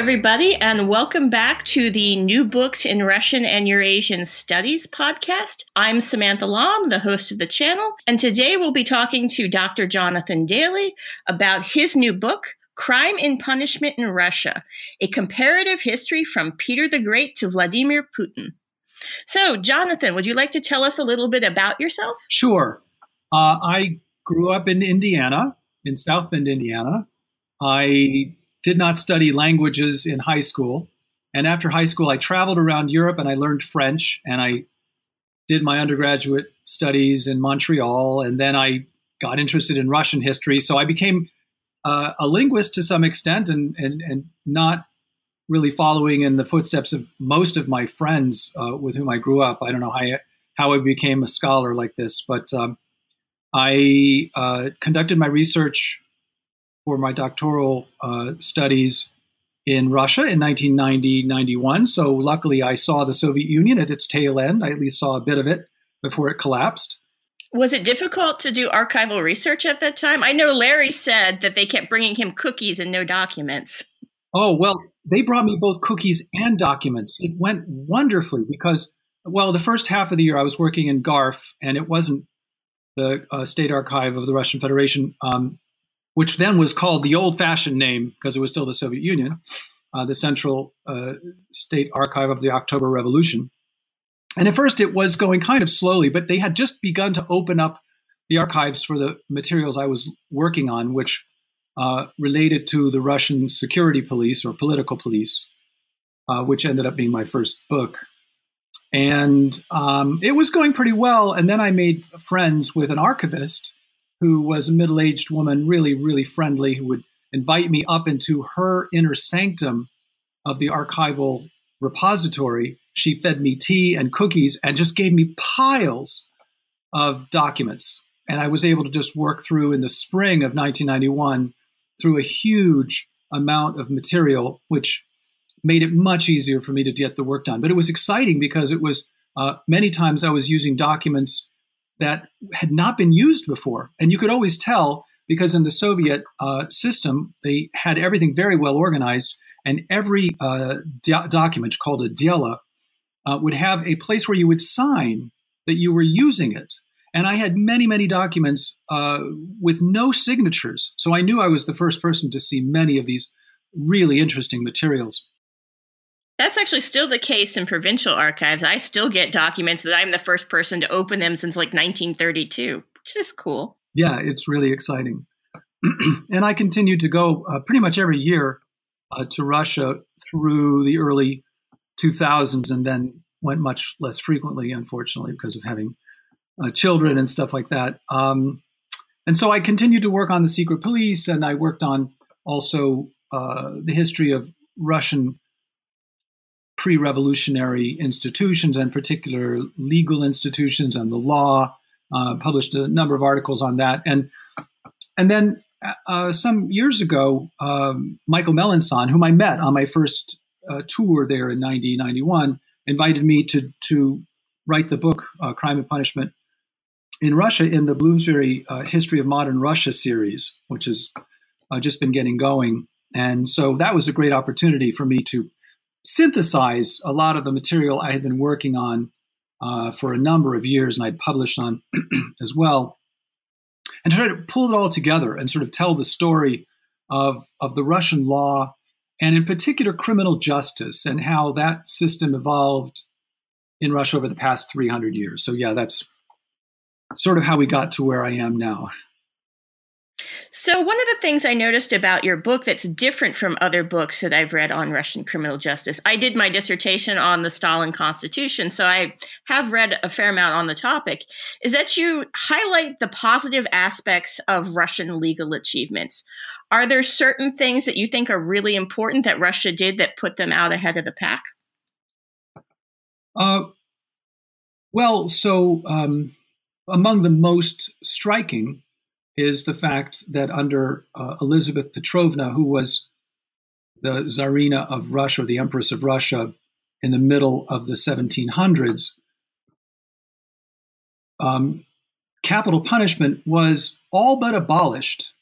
Everybody, and welcome back to the New Books in Russian and Eurasian Studies podcast. I'm Samantha Lomb, the host of the channel, and today we'll be talking to Dr. Jonathan Daly about his new book, Crime and Punishment in Russia A Comparative History from Peter the Great to Vladimir Putin. So, Jonathan, would you like to tell us a little bit about yourself? Sure. Uh, I grew up in Indiana, in South Bend, Indiana. I did not study languages in high school. And after high school, I traveled around Europe and I learned French and I did my undergraduate studies in Montreal. And then I got interested in Russian history. So I became uh, a linguist to some extent and, and, and not really following in the footsteps of most of my friends uh, with whom I grew up. I don't know how I, how I became a scholar like this, but um, I uh, conducted my research for my doctoral uh, studies in Russia in 1990 91. So luckily, I saw the Soviet Union at its tail end. I at least saw a bit of it before it collapsed. Was it difficult to do archival research at that time? I know Larry said that they kept bringing him cookies and no documents. Oh, well, they brought me both cookies and documents. It went wonderfully because, well, the first half of the year I was working in GARF, and it wasn't the uh, State Archive of the Russian Federation. Um, which then was called the old fashioned name because it was still the Soviet Union, uh, the Central uh, State Archive of the October Revolution. And at first it was going kind of slowly, but they had just begun to open up the archives for the materials I was working on, which uh, related to the Russian security police or political police, uh, which ended up being my first book. And um, it was going pretty well. And then I made friends with an archivist who was a middle aged woman, really, really friendly, who would invite me up into her inner sanctum of the archival repository. She fed me tea and cookies and just gave me piles of documents. And I was able to just work through in the spring of 1991 through a huge amount of material, which made it much easier for me to get the work done. But it was exciting because it was uh, many times I was using documents that had not been used before. And you could always tell because in the Soviet uh, system, they had everything very well organized, and every uh, do- document called a dela uh, would have a place where you would sign that you were using it. And I had many, many documents uh, with no signatures. So I knew I was the first person to see many of these really interesting materials. That's actually still the case in provincial archives. I still get documents that I'm the first person to open them since like 1932, which is cool. Yeah, it's really exciting. and I continued to go uh, pretty much every year uh, to Russia through the early 2000s and then went much less frequently, unfortunately, because of having uh, children and stuff like that. Um, and so I continued to work on the secret police and I worked on also uh, the history of Russian pre revolutionary institutions, and particular legal institutions and the law. Uh, published a number of articles on that. And, and then uh, some years ago, um, Michael Melancon, whom I met on my first uh, tour there in 1991, invited me to, to write the book, uh, Crime and Punishment in Russia, in the Bloomsbury uh, History of Modern Russia series, which has uh, just been getting going. And so that was a great opportunity for me to synthesize a lot of the material I had been working on uh, for a number of years and I'd published on as well, and try to pull it all together and sort of tell the story of, of the Russian law and, in particular, criminal justice and how that system evolved in Russia over the past 300 years. So, yeah, that's sort of how we got to where I am now. So, one of the things I noticed about your book that's different from other books that I've read on Russian criminal justice, I did my dissertation on the Stalin Constitution, so I have read a fair amount on the topic, is that you highlight the positive aspects of Russian legal achievements. Are there certain things that you think are really important that Russia did that put them out ahead of the pack? Uh, well, so um, among the most striking is the fact that under uh, Elizabeth Petrovna, who was the Tsarina of Russia, or the Empress of Russia, in the middle of the 1700s, um, capital punishment was all but abolished.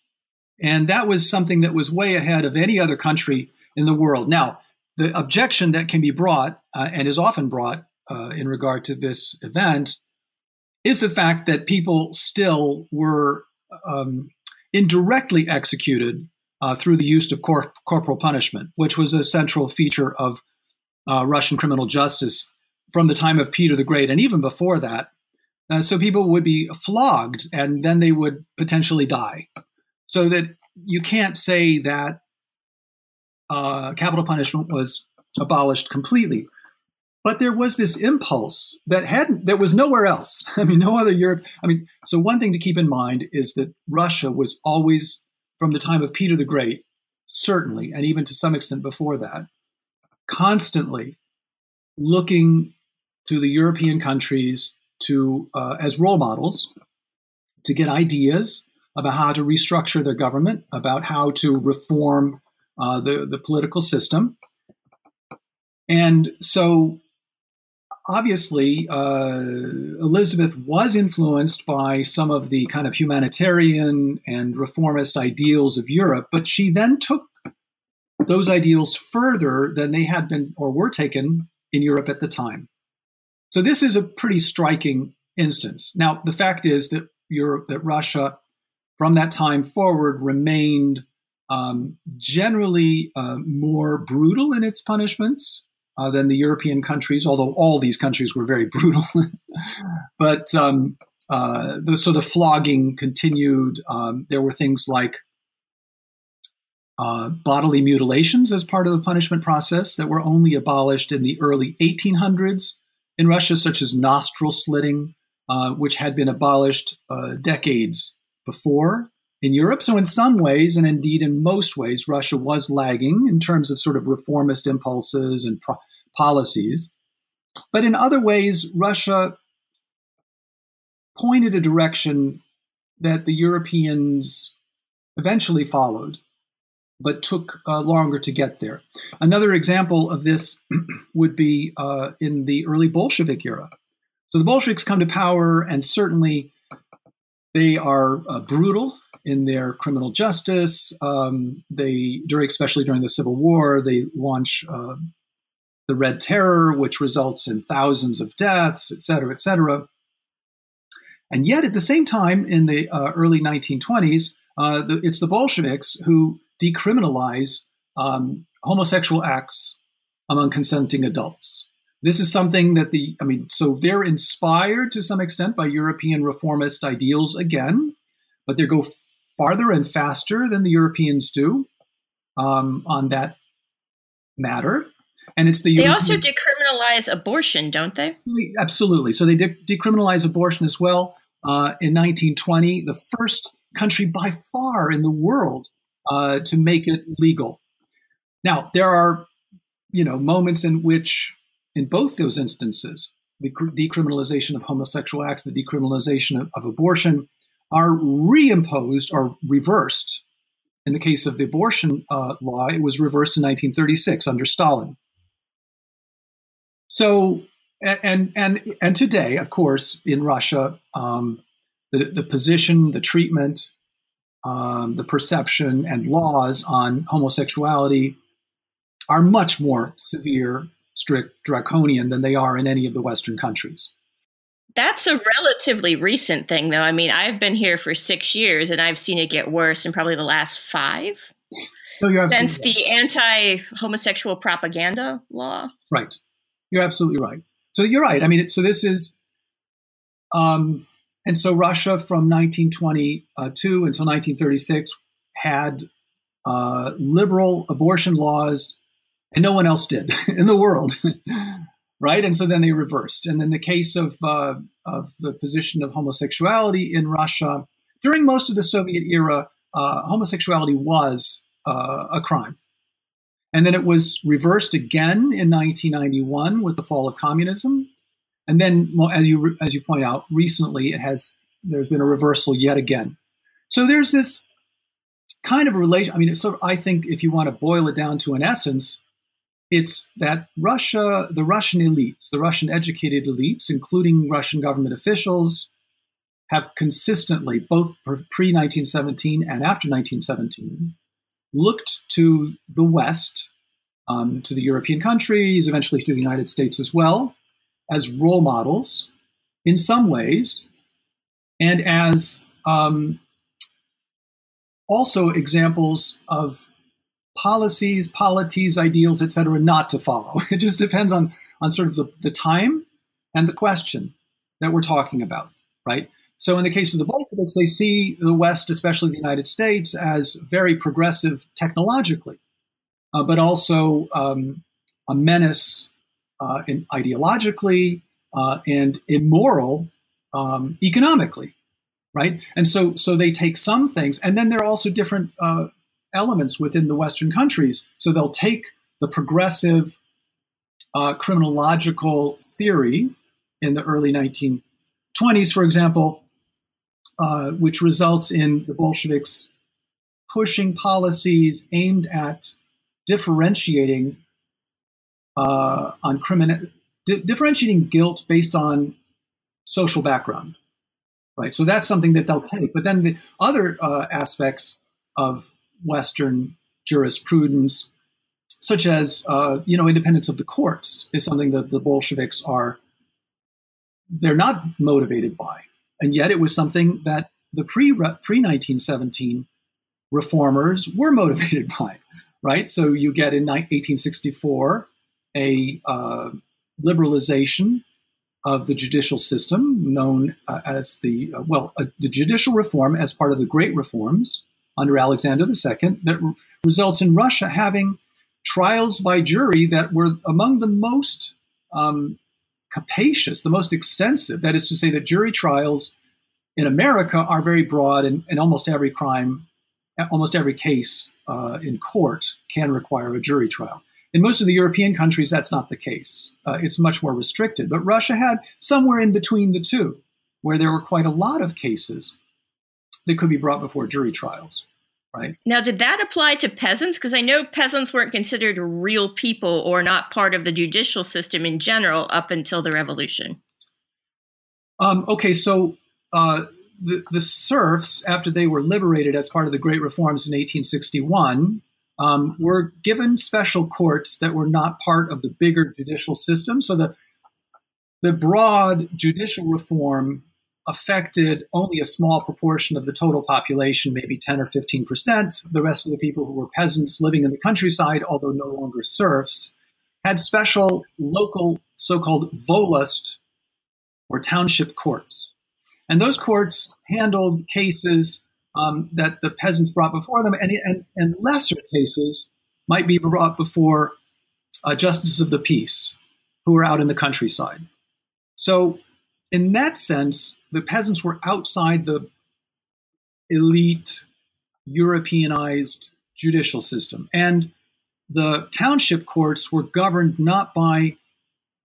And that was something that was way ahead of any other country in the world. Now, the objection that can be brought, uh, and is often brought uh, in regard to this event, is the fact that people still were um, indirectly executed uh, through the use of cor- corporal punishment, which was a central feature of uh, Russian criminal justice from the time of Peter the Great and even before that. Uh, so people would be flogged and then they would potentially die. So that you can't say that uh, capital punishment was abolished completely. But there was this impulse that hadn't, that was nowhere else. I mean, no other Europe. I mean, so one thing to keep in mind is that Russia was always, from the time of Peter the Great, certainly, and even to some extent before that, constantly looking to the European countries to uh, as role models to get ideas about how to restructure their government, about how to reform uh, the the political system, and so obviously, uh, Elizabeth was influenced by some of the kind of humanitarian and reformist ideals of Europe, but she then took those ideals further than they had been or were taken in Europe at the time. So this is a pretty striking instance. Now, the fact is that Europe, that Russia, from that time forward, remained um, generally uh, more brutal in its punishments uh, than the European countries, although all these countries were very brutal. but um, uh, the, so the flogging continued. Um, there were things like uh, bodily mutilations as part of the punishment process that were only abolished in the early 1800s in Russia, such as nostril slitting, uh, which had been abolished uh, decades before in Europe. So, in some ways, and indeed in most ways, Russia was lagging in terms of sort of reformist impulses and pro- policies. But in other ways, Russia pointed a direction that the Europeans eventually followed, but took uh, longer to get there. Another example of this would be uh, in the early Bolshevik era. So the Bolsheviks come to power, and certainly they are uh, brutal in their criminal justice. Um, they, during especially during the Civil War, they launch uh, the Red Terror, which results in thousands of deaths, et cetera, et cetera. And yet, at the same time, in the uh, early 1920s, uh, the, it's the Bolsheviks who decriminalize um, homosexual acts among consenting adults. This is something that the, I mean, so they're inspired to some extent by European reformist ideals again, but they go farther and faster than the Europeans do um, on that matter. And it's the they also decriminalize abortion, don't they? Absolutely. So they de- decriminalize abortion as well. Uh, in 1920, the first country by far in the world uh, to make it legal. Now there are, you know, moments in which, in both those instances, the decriminalization of homosexual acts, the decriminalization of, of abortion, are reimposed or reversed. In the case of the abortion uh, law, it was reversed in 1936 under Stalin. So, and and and today, of course, in Russia, um, the the position, the treatment, um, the perception, and laws on homosexuality are much more severe, strict, draconian than they are in any of the Western countries. That's a relatively recent thing, though. I mean, I've been here for six years, and I've seen it get worse in probably the last five. since the anti-homosexual propaganda law. Right. You're absolutely right. So you're right. I mean, so this is, um, And so Russia from 1922 until 1936 had uh, liberal abortion laws, and no one else did in the world. Right? And so then they reversed. And in the case of, uh, of the position of homosexuality in Russia, during most of the Soviet era, uh, homosexuality was uh, a crime. And then it was reversed again in 1991 with the fall of communism. And then, as you as you point out, recently it has there's been a reversal yet again. So there's this kind of relation. I mean, it's sort of, I think if you want to boil it down to an essence, it's that Russia, the Russian elites, the Russian educated elites, including Russian government officials, have consistently, both pre 1917 and after 1917, looked to the West, um, to the European countries, eventually to the United States as well, as role models in some ways, and as um, also examples of policies, polities, ideals, etc., not to follow. It just depends on on sort of the, the time and the question that we're talking about, right? So in the case of the Bolsheviks, they see the West, especially the United States, as very progressive technologically, uh, but also um, a menace uh, in ideologically uh, and immoral um, economically, right? And so, so they take some things, and then there are also different uh, elements within the Western countries. So they'll take the progressive uh, criminological theory in the early 1920s, for example, uh, which results in the Bolsheviks pushing policies aimed at differentiating uh, on criminal, di- differentiating guilt based on social background, right? So that's something that they'll take. But then the other uh, aspects of Western jurisprudence, such as uh, you know independence of the courts, is something that the Bolsheviks are they're not motivated by, and yet it was something that the pre pre nineteen seventeen reformers were motivated by, right? So you get in eighteen sixty four a uh, liberalization of the judicial system, known uh, as the uh, well, uh, the judicial reform as part of the Great Reforms under Alexander II that results in Russia having trials by jury that were among the most um, capacious, the most extensive. That is to say, that jury trials in America are very broad, and, and almost every crime, almost every case uh, in court can require a jury trial. In most of the European countries, that's not the case. Uh, it's much more restricted. But Russia had somewhere in between the two, where there were quite a lot of cases that could be brought before jury trials. Right. Now, did that apply to peasants? Because I know peasants weren't considered real people or not part of the judicial system in general up until the revolution. Um, okay, so uh, the, the serfs, after they were liberated as part of the Great Reforms in 1861, um, were given special courts that were not part of the bigger judicial system. So the the broad judicial reform affected only a small proportion of the total population, maybe 10 or 15 percent. The rest of the people who were peasants living in the countryside, although no longer serfs, had special local so called volost or township courts. And those courts handled cases um, that the peasants brought before them, and, and, and lesser cases might be brought before uh, justices of the peace who were out in the countryside. So, in that sense, the peasants were outside the elite Europeanized judicial system. And the township courts were governed not by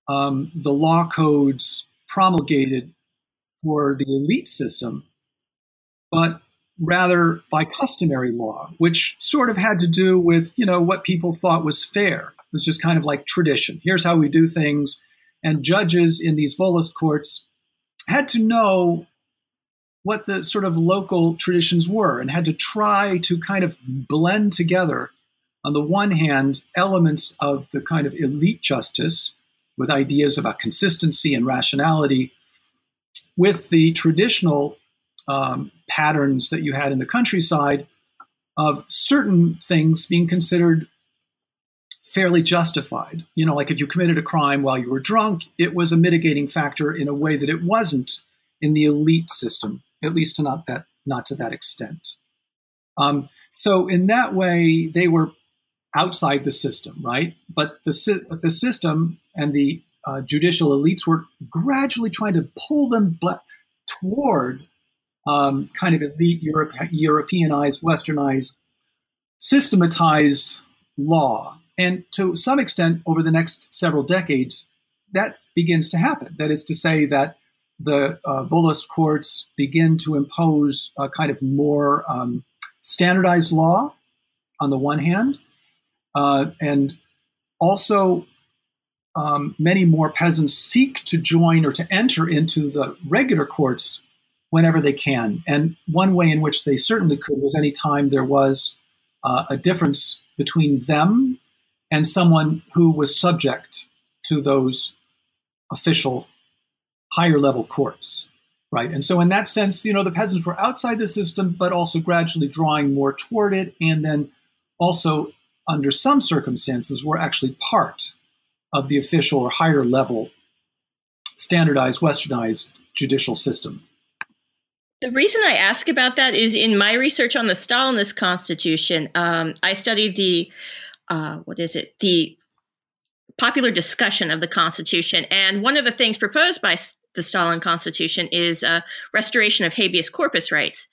um, the law codes promulgated for the elite system, but rather by customary law, which sort of had to do with, you know, what people thought was fair. It was just kind of like tradition. Here's how we do things. And judges in these Volost courts had to know what the sort of local traditions were and had to try to kind of blend together, on the one hand, elements of the kind of elite justice with ideas about consistency and rationality, with the traditional um, patterns that you had in the countryside of certain things being considered fairly justified. You know, like if you committed a crime while you were drunk, it was a mitigating factor in a way that it wasn't in the elite system, at least to not that not to that extent. Um, so in that way, they were outside the system, right? But the the system and the uh, judicial elites were gradually trying to pull them toward um, kind of elite Europe, Europeanized, westernized, systematized law. And to some extent, over the next several decades, that begins to happen. That is to say, that the uh, courts begin to impose a kind of more um, standardized law on the one hand, uh, and also um, many more peasants seek to join or to enter into the regular courts whenever they can. And one way in which they certainly could was any time there was uh, a difference between them and someone who was subject to those official higher level courts right? And so in that sense you know the peasants were outside the system but also gradually drawing more toward it and then also under some circumstances were actually part of the official or higher level standardized westernized judicial system. The reason I ask about that is in my research on the Stalinist constitution, um, I studied the, uh, what is it, the popular discussion of the Constitution. And one of the things proposed by the Stalin Constitution is uh, restoration of habeas corpus rights.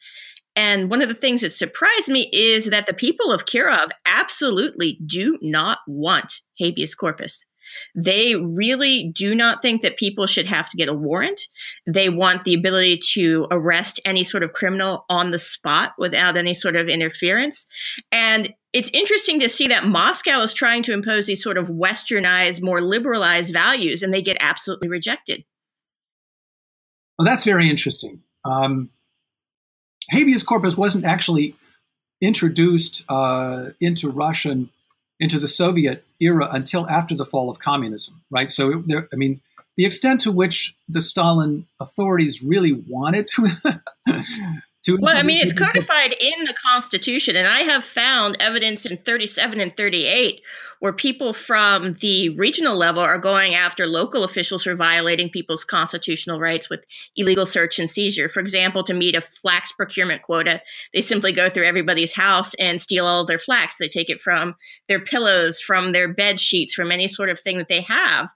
And one of the things that surprised me is that the people of Kirov absolutely do not want habeas corpus. They really do not think that people should have to get a warrant. They want the ability to arrest any sort of criminal on the spot without any sort of interference. And it's interesting to see that Moscow is trying to impose these sort of westernized, more liberalized values, and they get absolutely rejected. Well, that's very interesting. Um, habeas corpus wasn't actually introduced uh, into Russian into the Soviet era until after the fall of communism, right? So, there, I mean, the extent to which the Stalin authorities really wanted to. well, I mean, it's codified in the Constitution, and I have found evidence in 37 and 38 where people from the regional level are going after local officials for violating people's constitutional rights with illegal search and seizure. For example, to meet a flax procurement quota, they simply go through everybody's house and steal all their flax. They take it from their pillows, from their bed sheets, from any sort of thing that they have.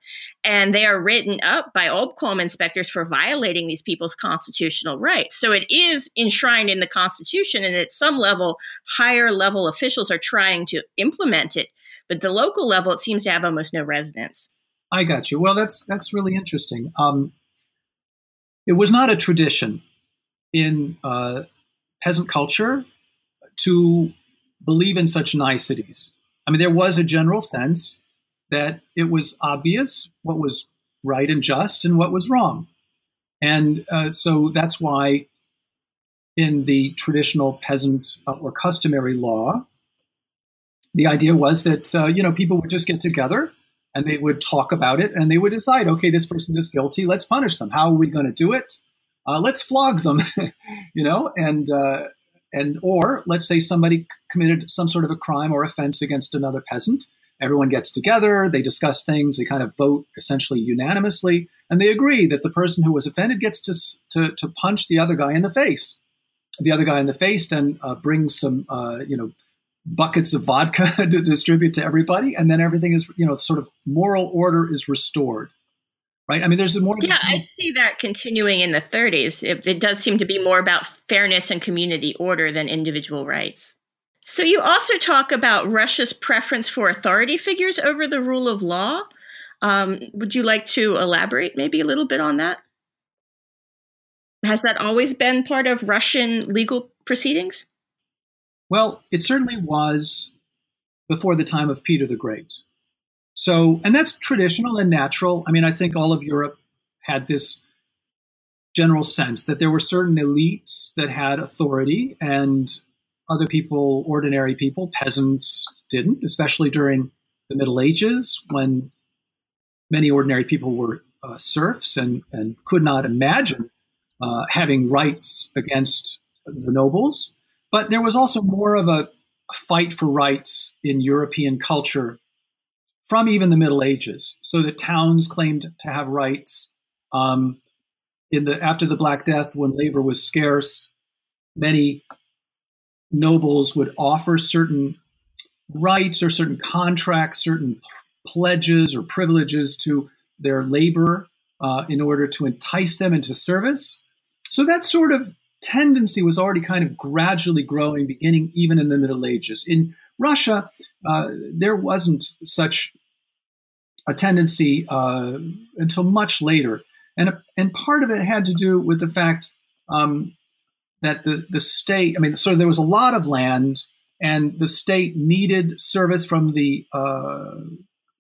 And they are written up by Obkom inspectors for violating these people's constitutional rights. So it is enshrined in the Constitution, and at some level, higher level officials are trying to implement it. But the local level, it seems to have almost no resonance. I got you. Well, that's that's really interesting. Um, it was not a tradition in uh, peasant culture to believe in such niceties. I mean, there was a general sense that it was obvious what was right and just and what was wrong. And uh, so that's why in the traditional peasant uh, or customary law, the idea was that uh, you know people would just get together and they would talk about it and they would decide, okay, this person is guilty. Let's punish them. How are we going to do it? Uh, let's flog them, you know, and uh, and or let's say somebody committed some sort of a crime or offense against another peasant. Everyone gets together, they discuss things, they kind of vote essentially unanimously, and they agree that the person who was offended gets to to, to punch the other guy in the face. The other guy in the face then uh, brings some, uh, you know, buckets of vodka to distribute to everybody, and then everything is, you know, sort of moral order is restored. Right. I mean, there's more. Yeah, I see that continuing in the 30s. It, it does seem to be more about fairness and community order than individual rights. So you also talk about Russia's preference for authority figures over the rule of law. Um, would you like to elaborate maybe a little bit on that? Has that always been part of Russian legal proceedings? Well, it certainly was before the time of Peter the Great. So, and that's traditional and natural. I mean, I think all of Europe had this general sense that there were certain elites that had authority and other people, ordinary people, peasants, didn't, especially during the Middle Ages when many ordinary people were uh, serfs and, and could not imagine uh, having rights against the nobles. But there was also more of a fight for rights in European culture from even the Middle Ages, so that towns claimed to have rights. Um, in the after the Black Death, when labor was scarce, many nobles would offer certain rights or certain contracts, certain pledges or privileges to their labor uh, in order to entice them into service. So that sort of tendency was already kind of gradually growing, beginning even in the Middle Ages. In Russia, uh, there wasn't such a tendency uh, until much later, and and part of it had to do with the fact um, that the the state. I mean, so there was a lot of land, and the state needed service from the uh,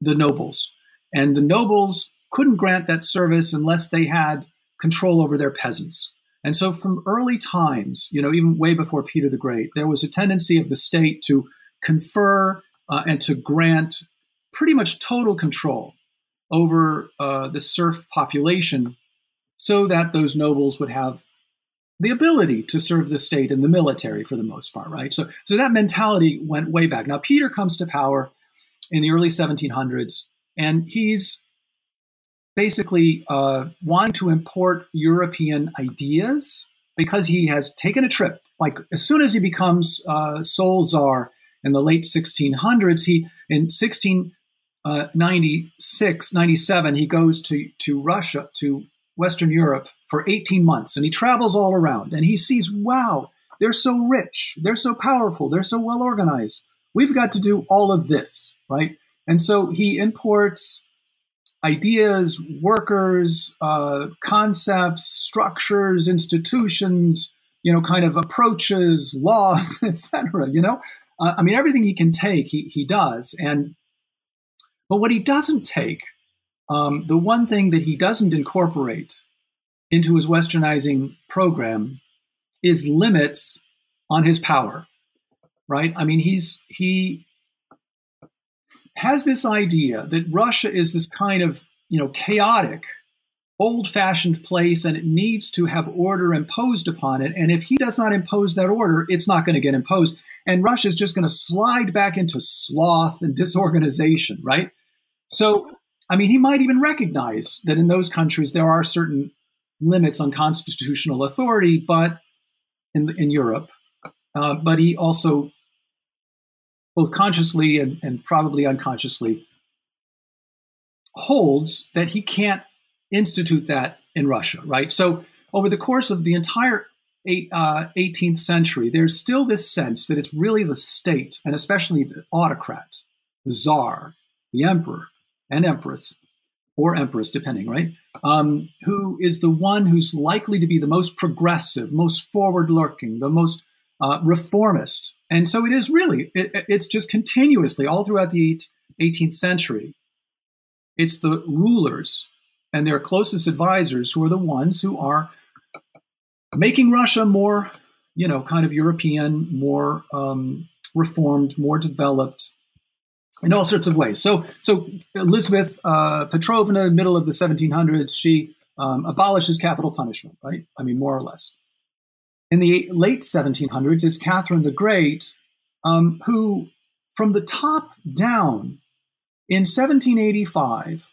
the nobles, and the nobles couldn't grant that service unless they had control over their peasants. And so, from early times, you know, even way before Peter the Great, there was a tendency of the state to confer uh, and to grant pretty much total control over uh, the serf population so that those nobles would have the ability to serve the state in the military for the most part, right? So, so that mentality went way back. Now, Peter comes to power in the early 1700s, and he's basically uh, to import European ideas because he has taken a trip. Like as soon as he becomes uh, sole czar in the late 1600s, he in 1696, uh, 97, he goes to to Russia to Western Europe for 18 months, and he travels all around, and he sees, wow, they're so rich, they're so powerful, they're so well organized. We've got to do all of this, right? And so he imports ideas, workers, uh, concepts, structures, institutions, you know, kind of approaches, laws, etc. You know, uh, I mean, everything he can take, he he does, and but what he doesn't take, um, the one thing that he doesn't incorporate into his westernizing program is limits on his power. Right? I mean, he's he has this idea that Russia is this kind of, you know, chaotic, old-fashioned place and it needs to have order imposed upon it. And if he does not impose that order, it's not going to get imposed. And Russia is just going to slide back into sloth and disorganization, right? So, I mean, he might even recognize that in those countries there are certain limits on constitutional authority, but in, in Europe, uh, but he also both consciously and, and probably unconsciously, holds that he can't institute that in Russia, right? So over the course of the entire eight, uh, 18th century, there's still this sense that it's really the state, and especially the autocrat, the czar, the emperor, and empress, or empress, depending, right? Um, who is the one who's likely to be the most progressive, most forward looking, the most uh, reformist. And so it is really, it, it's just continuously all throughout the 18th century. It's the rulers and their closest advisors who are the ones who are making Russia more, you know, kind of European, more um, reformed, more developed in all sorts of ways. So, so Elizabeth uh, Petrovna, middle of the 1700s, she um, abolishes capital punishment, right? I mean, more or less in the late 1700s, it's Catherine the Great um, who, from the top down, in 1785,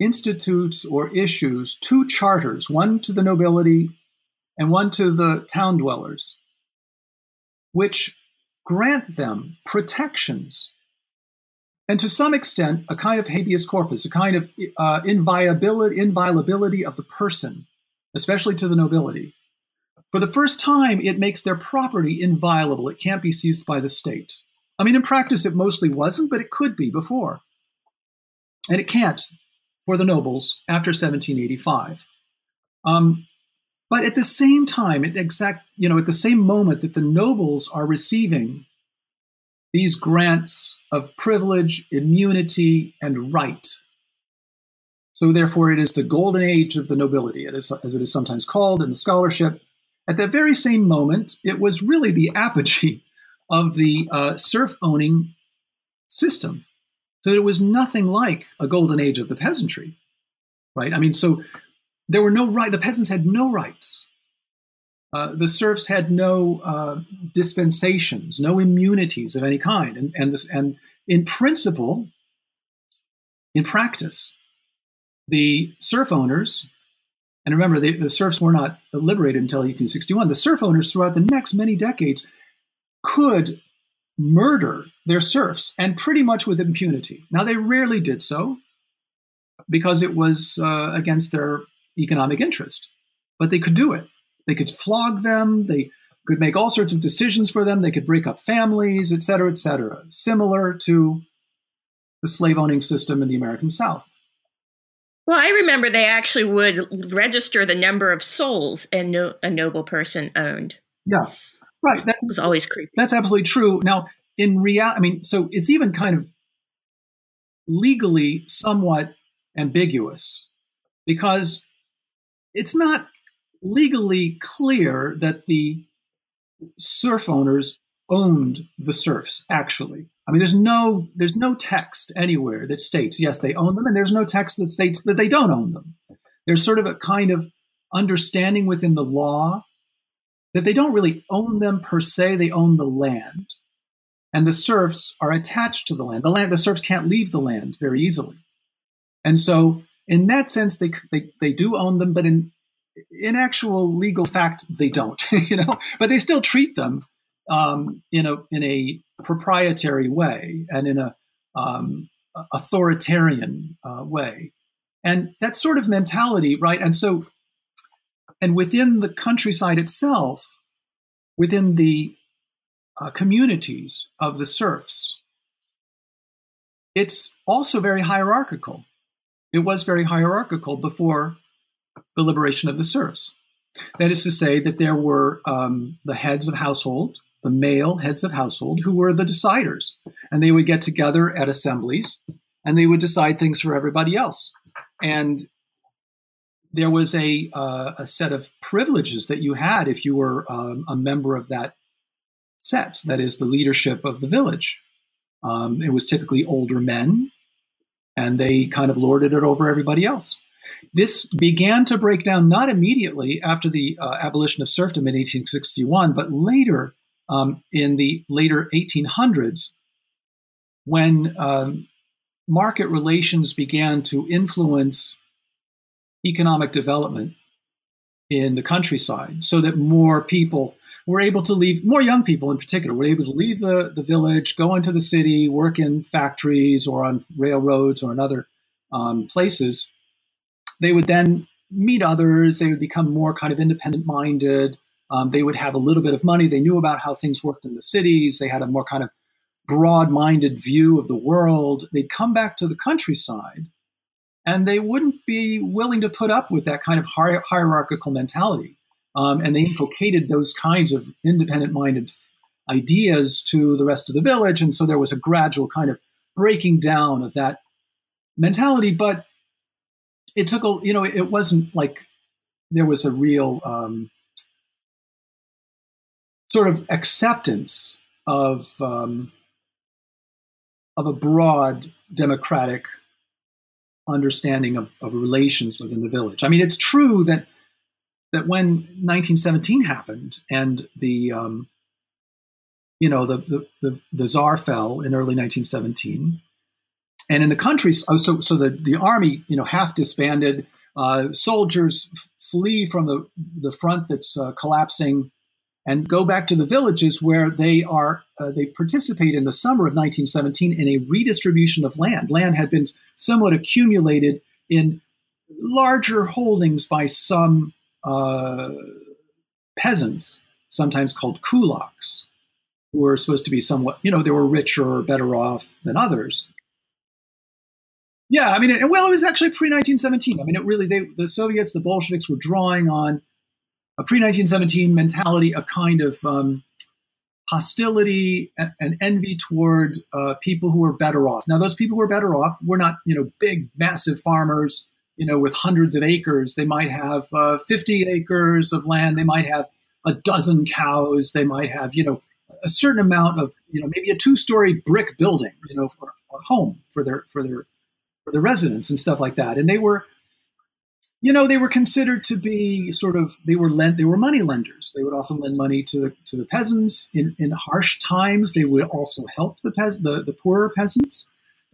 institutes or issues two charters, one to the nobility and one to the town dwellers, which grant them protections and to some extent a kind of habeas corpus, a kind of uh, inviolability, inviolability of the person, especially to the nobility. For the first time, it makes their property inviolable. It can't be seized by the state. I mean, in practice, it mostly wasn't, but it could be before. And it can't for the nobles after 1785. Um, but at the same time, at exact, you know, at the same moment that the nobles are receiving these grants of privilege, immunity, and right. So therefore, it is the golden age of the nobility, as it is sometimes called in the scholarship. At that very same moment, it was really the apogee of the uh, serf owning system. So it was nothing like a golden age of the peasantry, right? I mean, so there were no right. The peasants had no rights. Uh, the serfs had no uh, dispensations, no immunities of any kind, and and, this, and in principle, in practice, the serf owners And remember, the, the serfs were not liberated until 1861. The serf owners throughout the next many decades could murder their serfs and pretty much with impunity. Now, they rarely did so because it was uh, against their economic interest, but they could do it. They could flog them, they could make all sorts of decisions for them, they could break up families, et cetera, et cetera, similar to the slave owning system in the American South. Well, I remember they actually would register the number of souls a, no, a noble person owned. Yeah, right. That was always creepy. That's absolutely true. Now, in reality, I mean, so it's even kind of legally somewhat ambiguous because it's not legally clear that the serf owners owned the serfs actually. I mean there's no there's no text anywhere that states yes they own them and there's no text that states that they don't own them. There's sort of a kind of understanding within the law that they don't really own them per se they own the land. And the serfs are attached to the land. The land the serfs can't leave the land very easily. And so in that sense they they, they do own them but in in actual legal fact they don't you know? But they still treat them um, in a in a proprietary way and in a um, authoritarian uh, way, and that sort of mentality, right? And so, and within the countryside itself, within the uh, communities of the serfs, it's also very hierarchical. It was very hierarchical before the liberation of the serfs. That is to say, that there were um, the heads of household, the male heads of household who were the deciders. And they would get together at assemblies and they would decide things for everybody else. And there was a, uh, a set of privileges that you had if you were um, a member of that set, that is, the leadership of the village. Um, it was typically older men, and they kind of lorded it over everybody else. This began to break down not immediately after the uh, abolition of serfdom in 1861, but later um, in the later 1800s when um, market relations began to influence economic development in the countryside so that more people were able to leave, more young people in particular, were able to leave the, the village, go into the city, work in factories or on railroads or in other um, places. They would then meet others, they would become more kind of independent minded. Um, they would have a little bit of money. They knew about how things worked in the cities. They had a more kind of broad minded view of the world. They'd come back to the countryside and they wouldn't be willing to put up with that kind of hier- hierarchical mentality. Um, and they inculcated those kinds of independent minded ideas to the rest of the village. And so there was a gradual kind of breaking down of that mentality. But it took a, you know, it wasn't like there was a real, um, sort of acceptance of um, of a broad democratic understanding of, of relations within the village. I mean, it's true that that when 1917 happened and the um, you know the, the, the the czar fell in early 1917, and in the country, so so the the army you know half disbanded. Uh, soldiers flee from the the front that's uh, collapsing and go back to the villages where they are uh, they participate in the summer of 1917 in a redistribution of land. Land had been somewhat accumulated in larger holdings by some uh, peasants, sometimes called kulaks, who were supposed to be somewhat, you know, they were richer or better off than others. Yeah, I mean, it, well, it was actually pre 1917. I mean, it really, they, the Soviets, the Bolsheviks were drawing on a pre 1917 mentality of kind of um, hostility and envy toward uh, people who were better off. Now, those people who were better off were not, you know, big, massive farmers, you know, with hundreds of acres. They might have uh, 50 acres of land. They might have a dozen cows. They might have, you know, a certain amount of, you know, maybe a two-story brick building, you know, for a home for their for their for their residents and stuff like that. And they were you know, they were considered to be sort of they were lent they were money lenders. They would often lend money to the to the peasants in, in harsh times. They would also help the pes- the, the poorer peasants.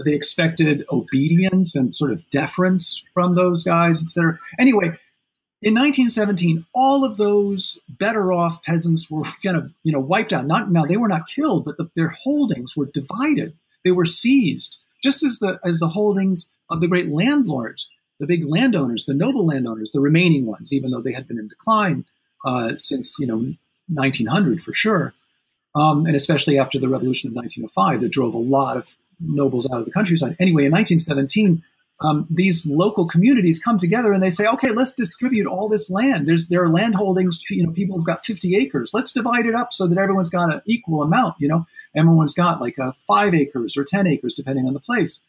They expected obedience and sort of deference from those guys, etc. Anyway, in 1917, all of those better off peasants were kind of you know wiped out. Not now they were not killed, but the, their holdings were divided. They were seized, just as the as the holdings of the great landlords, the big landowners, the noble landowners, the remaining ones, even though they had been in decline uh, since you know 1900 for sure, um, and especially after the revolution of 1905 that drove a lot of nobles out of the countryside. Anyway, in 1917 um, these local communities come together and they say, okay, let's distribute all this land. There's there are land holdings. You know, people have got 50 acres. Let's divide it up so that everyone's got an equal amount. You know, everyone's got like uh, five acres or 10 acres depending on the place,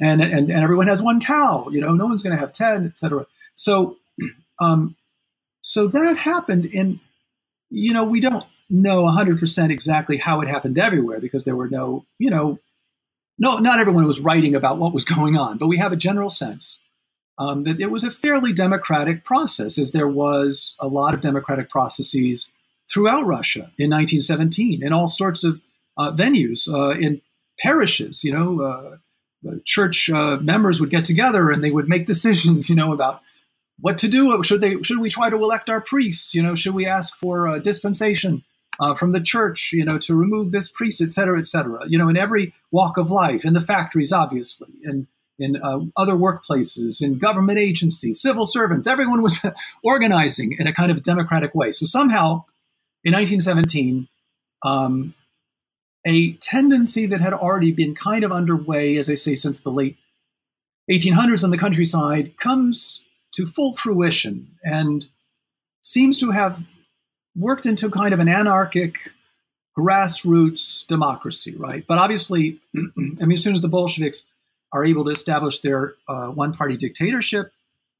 and and, and everyone has one cow. You know, no one's going to have 10, etc. So, um, so that happened in, you know, we don't know 100% exactly how it happened everywhere because there were no, you know, no, not everyone was writing about what was going on, but we have a general sense um, that it was a fairly democratic process, as there was a lot of democratic processes throughout Russia in 1917 in all sorts of uh, venues, uh, in parishes. You know, uh, church uh, members would get together and they would make decisions. You know about what to do. Should they? Should we try to elect our priest? You know, should we ask for a dispensation? uh, from the church, you know, to remove this priest, et cetera, et cetera. You know, in every walk of life, in the factories, obviously, and in uh, other workplaces, in government agencies, civil servants, everyone was organizing in a kind of democratic way. So somehow, in 1917, um, a tendency that had already been kind of underway, as I say, since the late 1800s on the countryside, comes to full fruition and seems to have worked into kind of an anarchic grassroots democracy, right? But obviously, I mean, as soon as the Bolsheviks are able to establish their uh, one party dictatorship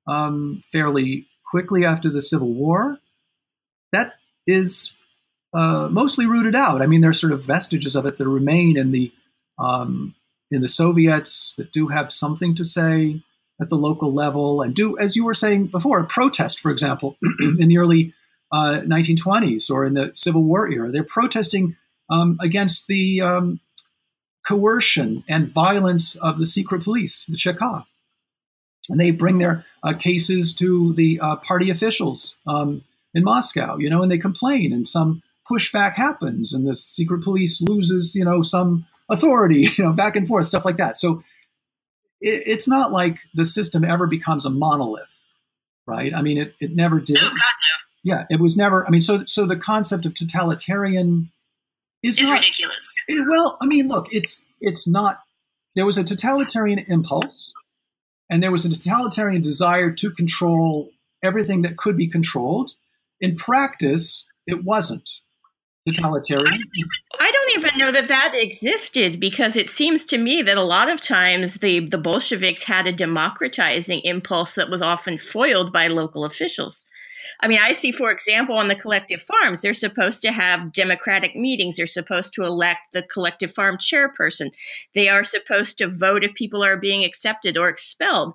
um, fairly quickly after the Civil War, that is uh, mostly rooted out. I mean, there's sort of vestiges of it that remain in the um, in the Soviets that do have something to say at the local level and do, as you were saying before, protest, for example, in the early uh, 1920s or in the Civil War era. They're protesting um, against the um, coercion and violence of the secret police, the Cheka. And they bring their uh, cases to the uh, party officials um, in Moscow, you know, and they complain, and some pushback happens, and the secret police loses, you know, some authority, you know, back and forth, stuff like that. So it, it's not like the system ever becomes a monolith, right? I mean, it, it never did. Oh, God, no yeah, it was never. I mean, so so the concept of totalitarian is, not, ridiculous. It, well, I mean, look, it's it's not. There was a totalitarian impulse, and there was a totalitarian desire to control everything that could be controlled. In practice, it wasn't totalitarian. I don't even know that that existed because it seems to me that a lot of times the, the Bolsheviks had a democratizing impulse that was often foiled by local officials. I mean, I see, for example, on the collective farms, they're supposed to have democratic meetings. They're supposed to elect the collective farm chairperson. They are supposed to vote if people are being accepted or expelled.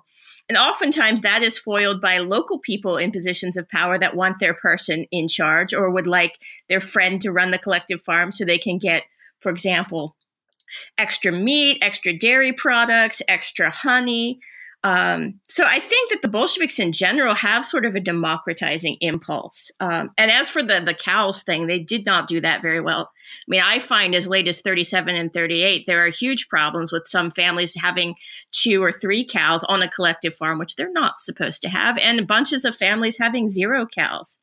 And oftentimes that is foiled by local people in positions of power that want their person in charge or would like their friend to run the collective farm so they can get, for example, extra meat, extra dairy products, extra honey. Um, so I think that the Bolsheviks in general have sort of a democratizing impulse. Um, and as for the the cows thing, they did not do that very well. I mean, I find as late as 37 and 38, there are huge problems with some families having two or three cows on a collective farm, which they're not supposed to have, and bunches of families having zero cows.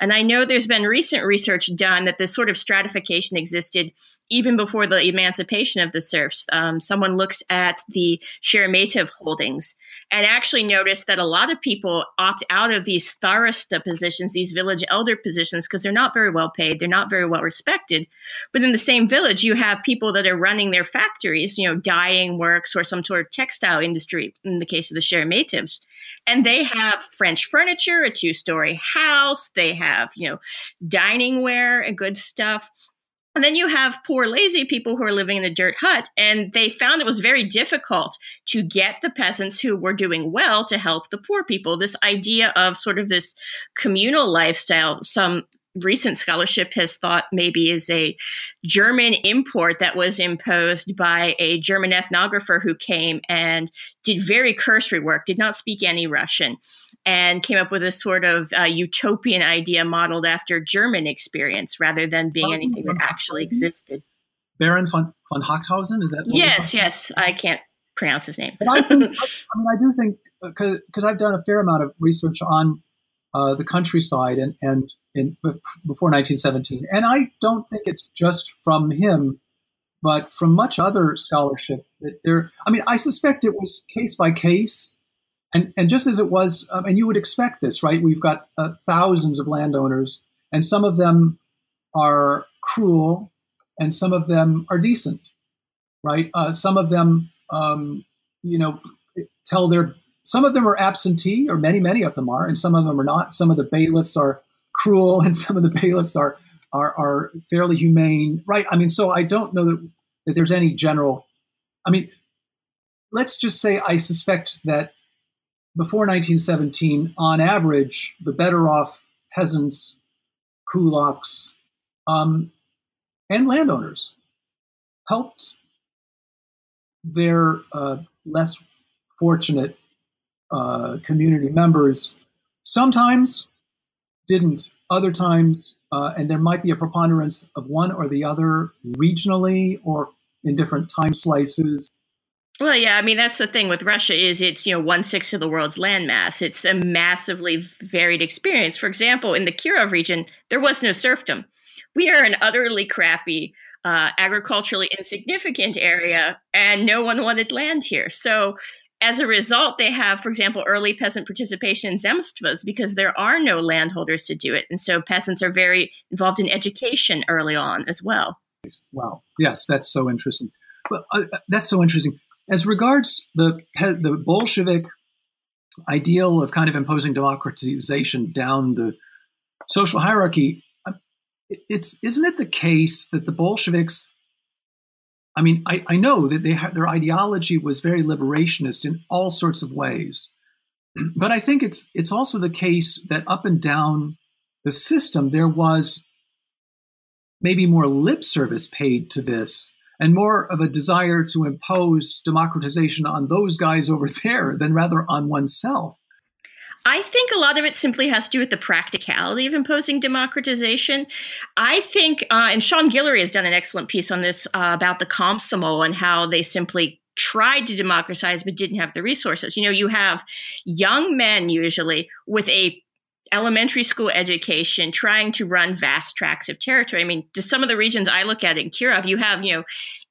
And I know there's been recent research done that this sort of stratification existed even before the emancipation of the serfs. Um, someone looks at the Sheremetev holdings and actually noticed that a lot of people opt out of these starosta positions, these village elder positions, because they're not very well paid, they're not very well respected. But in the same village, you have people that are running their factories, you know, dyeing works or some sort of textile industry, in the case of the Sheremetevs. And they have French furniture, a two story house, they have, you know, dining ware and good stuff. And then you have poor, lazy people who are living in a dirt hut, and they found it was very difficult to get the peasants who were doing well to help the poor people. This idea of sort of this communal lifestyle, some recent scholarship has thought maybe is a German import that was imposed by a German ethnographer who came and did very cursory work, did not speak any Russian, and came up with a sort of uh, utopian idea modeled after German experience rather than being anything that actually existed. Baron von, von Haxthausen, is that? Yes, yes. I can't pronounce his name. I, think, I mean, I do think because I've done a fair amount of research on uh, the countryside and and in, before 1917, and I don't think it's just from him, but from much other scholarship that there. I mean, I suspect it was case by case. And, and just as it was, um, and you would expect this, right? We've got uh, thousands of landowners, and some of them are cruel, and some of them are decent, right? Uh, some of them um, you know, tell their some of them are absentee, or many, many of them are, and some of them are not. Some of the bailiffs are cruel, and some of the bailiffs are are, are fairly humane, right? I mean, so I don't know that, that there's any general. I mean, let's just say I suspect that before 1917, on average, the better off peasants, kulaks, um, and landowners helped their uh, less fortunate uh, community members sometimes didn't, other times, uh, and there might be a preponderance of one or the other regionally or in different time slices. Well, yeah, I mean that's the thing with Russia is it's you know one sixth of the world's landmass. It's a massively varied experience. For example, in the Kirov region, there was no serfdom. We are an utterly crappy uh, agriculturally insignificant area, and no one wanted land here. So, as a result, they have, for example, early peasant participation in zemstvas because there are no landholders to do it. And so peasants are very involved in education early on as well. Wow. Yes, that's so interesting. Well, uh, that's so interesting. As regards the, the Bolshevik ideal of kind of imposing democratization down the social hierarchy, it's isn't it the case that the Bolsheviks? I mean, I, I know that they their ideology was very liberationist in all sorts of ways, but I think it's it's also the case that up and down the system there was maybe more lip service paid to this and more of a desire to impose democratization on those guys over there than rather on oneself. I think a lot of it simply has to do with the practicality of imposing democratization. I think, uh, and Sean Guillory has done an excellent piece on this uh, about the Komsomol and how they simply tried to democratize but didn't have the resources. You know, you have young men usually with a elementary school education trying to run vast tracts of territory. I mean, just some of the regions I look at in Kirov, you have, you know,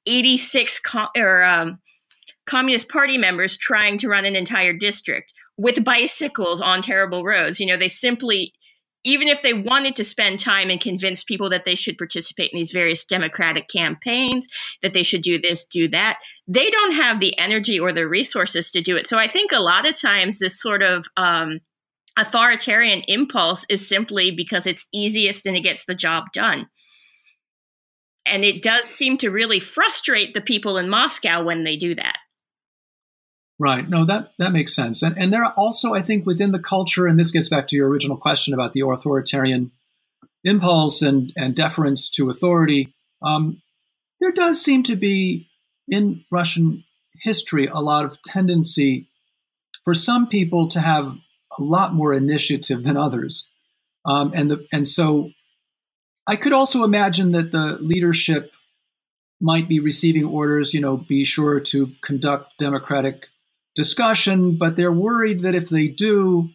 86 com- or um, Communist Party members trying to run an entire district with bicycles on terrible roads. You know, they simply, even if they wanted to spend time and convince people that they should participate in these various democratic campaigns, that they should do this, do that, they don't have the energy or the resources to do it. So I think a lot of times this sort of um, authoritarian impulse is simply because it's easiest and it gets the job done. And it does seem to really frustrate the people in Moscow when they do that. Right. No, that that makes sense. And and there are also, I think, within the culture, and this gets back to your original question about the authoritarian impulse and and deference to authority. Um, there does seem to be in Russian history a lot of tendency for some people to have a lot more initiative than others, um, and the and so I could also imagine that the leadership might be receiving orders. You know, be sure to conduct democratic discussion, but they're worried that if they do,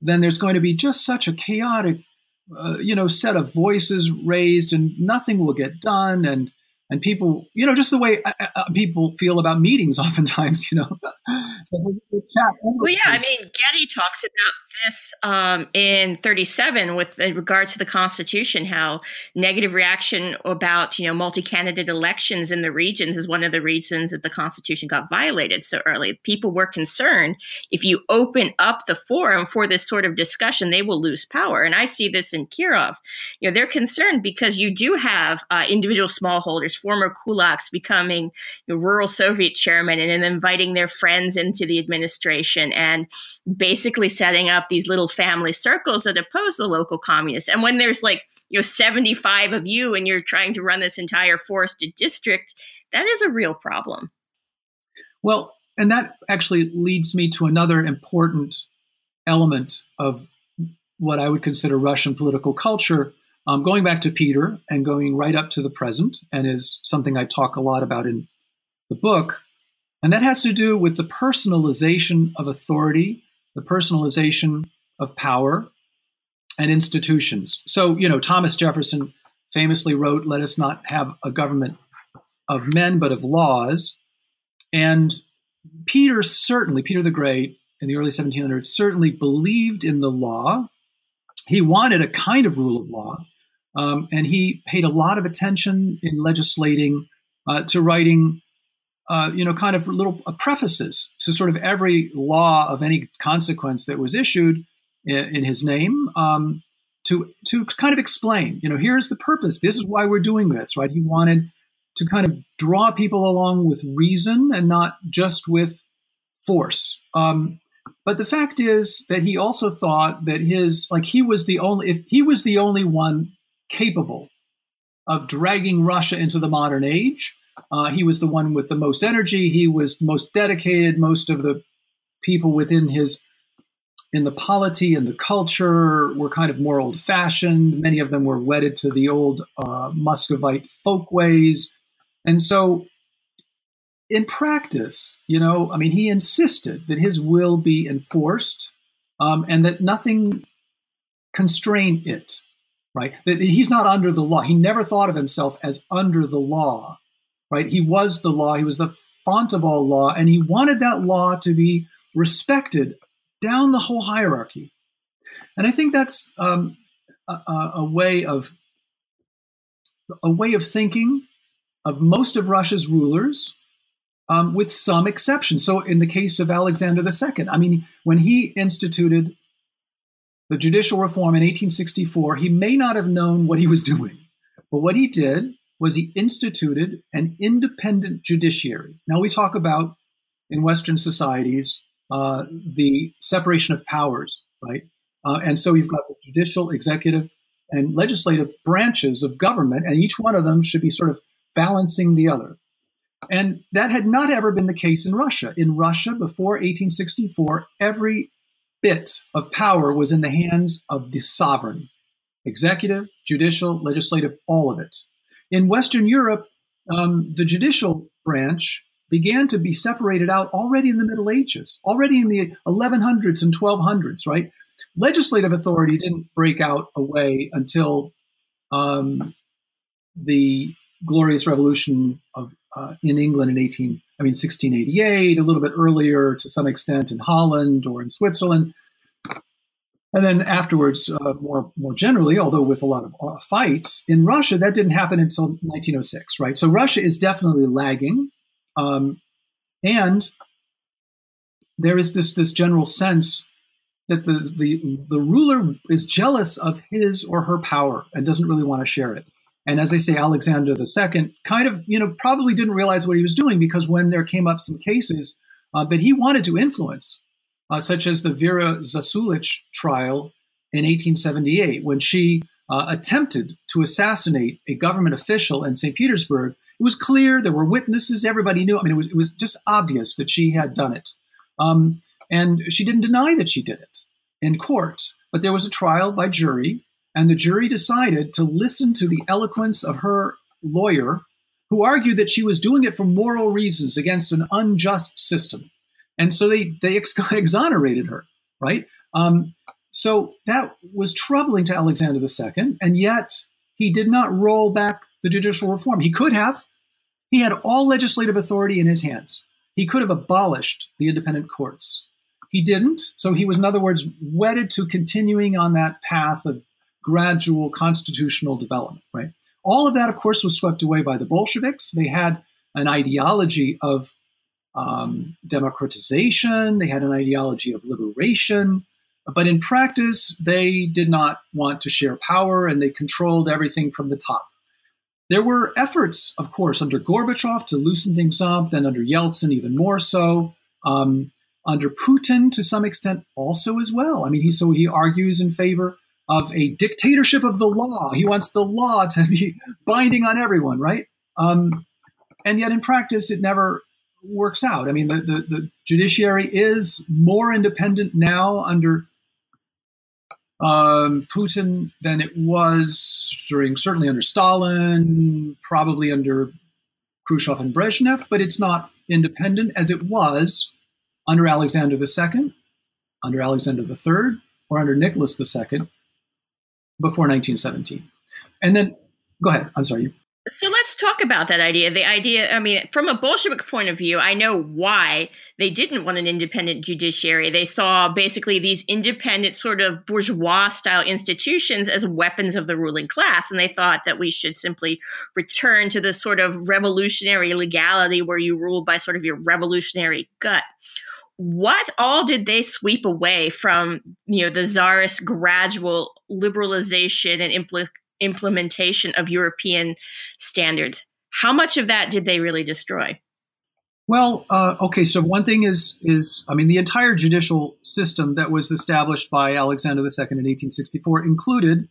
then there's going to be just such a chaotic, uh, you know, set of voices raised, and nothing will get done, and and people, you know, just the way uh, uh, uh people feel about meetings, oftentimes, you know. so well, yeah, I mean, Getty talks about this um, in 37 with regard to the Constitution, how negative reaction about you know multi-candidate elections in the regions is one of the reasons that the Constitution got violated so early. People were concerned if you open up the forum for this sort of discussion, they will lose power. And I see this in Kirov. You know, they're concerned because you do have uh, individual smallholders, former kulaks, becoming you know, rural Soviet chairman and then inviting their friends into the administration and basically setting up up these little family circles that oppose the local communists. And when there's like, you know, 75 of you and you're trying to run this entire forested district, that is a real problem. Well, and that actually leads me to another important element of what I would consider Russian political culture. Um, going back to Peter and going right up to the present, and is something I talk a lot about in the book. And that has to do with the personalization of authority, the personalization of power and institutions. So, you know, Thomas Jefferson famously wrote, Let us not have a government of men, but of laws. And Peter certainly, Peter the Great in the early 1700s, certainly believed in the law. He wanted a kind of rule of law. Um, and he paid a lot of attention in legislating uh, to writing, uh, you know, kind of little uh, prefaces to sort of every law of any consequence that was issued in, in his name. Um, to to kind of explain, you know, here's the purpose. This is why we're doing this, right? He wanted to kind of draw people along with reason and not just with force. Um, but the fact is that he also thought that his like he was the only if he was the only one capable of dragging Russia into the modern age. Uh, he was the one with the most energy. He was most dedicated. Most of the people within his in the polity and the culture were kind of more old fashioned. Many of them were wedded to the old uh, Muscovite folkways. And so, in practice, you know, I mean, he insisted that his will be enforced um, and that nothing constrain it, right? That he's not under the law. He never thought of himself as under the law, right? He was the law, he was the font of all law, and he wanted that law to be respected down the whole hierarchy. And I think that's um, a, a, way of a way of thinking of most of Russia's rulers, um, with some exceptions. So, in the case of Alexander II, I mean, when he instituted the judicial reform in 1864, he may not have known what he was doing. But what he did was he instituted an independent judiciary. Now, we talk about in Western societies uh, the separation of powers, right? Uh, and so you've got the judicial, executive, and legislative branches of government, and each one of them should be sort of balancing the other. And that had not ever been the case in Russia. In Russia, before 1864, every bit of power was in the hands of the sovereign executive, judicial, legislative, all of it. In Western Europe, um, the judicial branch began to be separated out already in the Middle Ages, already in the 1100s and 1200s, right? Legislative authority didn't break out away until um, the glorious revolution of uh, in England in 18, I mean 1688, a little bit earlier to some extent in Holland or in Switzerland, and then afterwards, uh, more more generally, although with a lot of uh, fights in Russia, that didn't happen until 1906, right? So Russia is definitely lagging, um, and there is this this general sense that the, the the ruler is jealous of his or her power and doesn't really want to share it. And as I say, Alexander II kind of, you know, probably didn't realize what he was doing because when there came up some cases uh, that he wanted to influence, uh, such as the Vera Zasulich trial in 1878, when she uh, attempted to assassinate a government official in St. Petersburg, it was clear there were witnesses. Everybody knew. I mean, it was, it was just obvious that she had done it. Um, and she didn't deny that she did it in court. But there was a trial by jury and the jury decided to listen to the eloquence of her lawyer, who argued that she was doing it for moral reasons against an unjust system. And so they, they ex- exonerated her, right? Um, so that was troubling to Alexander II, and yet he did not roll back the judicial reform. He could have. He had all legislative authority in his hands. He could have abolished the independent courts. He didn't. So he was, in other words, wedded to continuing on that path of gradual constitutional development, right? All of that, of course, was swept away by the Bolsheviks. They had an ideology of um, democratization, they had an ideology of liberation, but in practice, they did not want to share power and they controlled everything from the top. There were efforts, of course, under Gorbachev to loosen things up, then under Yeltsin, even more so. Um, under Putin to some extent also as well. I mean, he so he argues in favor of a dictatorship of the law. He wants the law to be binding on everyone, right? Um, and yet, in practice, it never works out. I mean, the, the, the judiciary is more independent now under um, Putin than it was during certainly under Stalin, probably under Khrushchev and Brezhnev, but it's not independent as it was under Alexander II, under Alexander III, or under Nicholas II before 1917. And then, go ahead. I'm sorry. So let's talk about that idea. The idea, I mean, from a Bolshevik point of view, I know why they didn't want an independent judiciary. They saw basically these independent, sort of bourgeois style institutions as weapons of the ruling class. And they thought that we should simply return to this sort of revolutionary legality where you rule by sort of your revolutionary gut what all did they sweep away from you know the czarist gradual liberalization and impl- implementation of European standards. How much of that did they really destroy? Well, uh, okay. So one thing is is I mean the entire judicial system that was established by Alexander II in 1864 included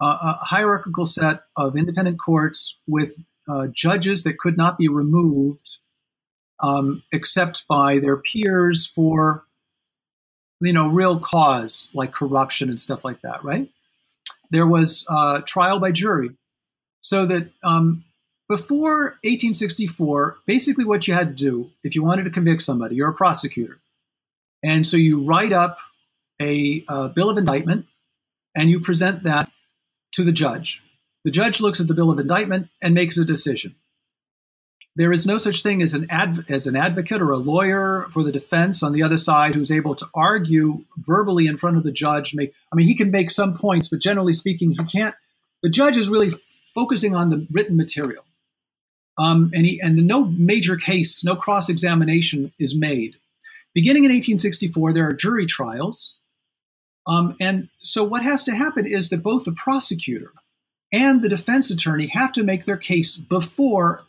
uh, a hierarchical set of independent courts with uh, judges that could not be removed um, except by their peers for you know real cause like corruption and stuff like that, right? There was uh, trial by jury. So that um, before 1864, basically what you had to do if you wanted to convict somebody, you're a prosecutor. And so you write up a uh, bill of indictment and you present that to the judge. The judge looks at the bill of indictment and makes a decision. There is no such thing as an adv- as an advocate or a lawyer for the defense on the other side who's able to argue verbally in front of the judge. Make I mean, he can make some points, but generally speaking, he can't. The judge is really focusing on the written material, um, and he and the, no major case, no cross examination is made. Beginning in 1864, there are jury trials, um, and so what has to happen is that both the prosecutor and the defense attorney have to make their case before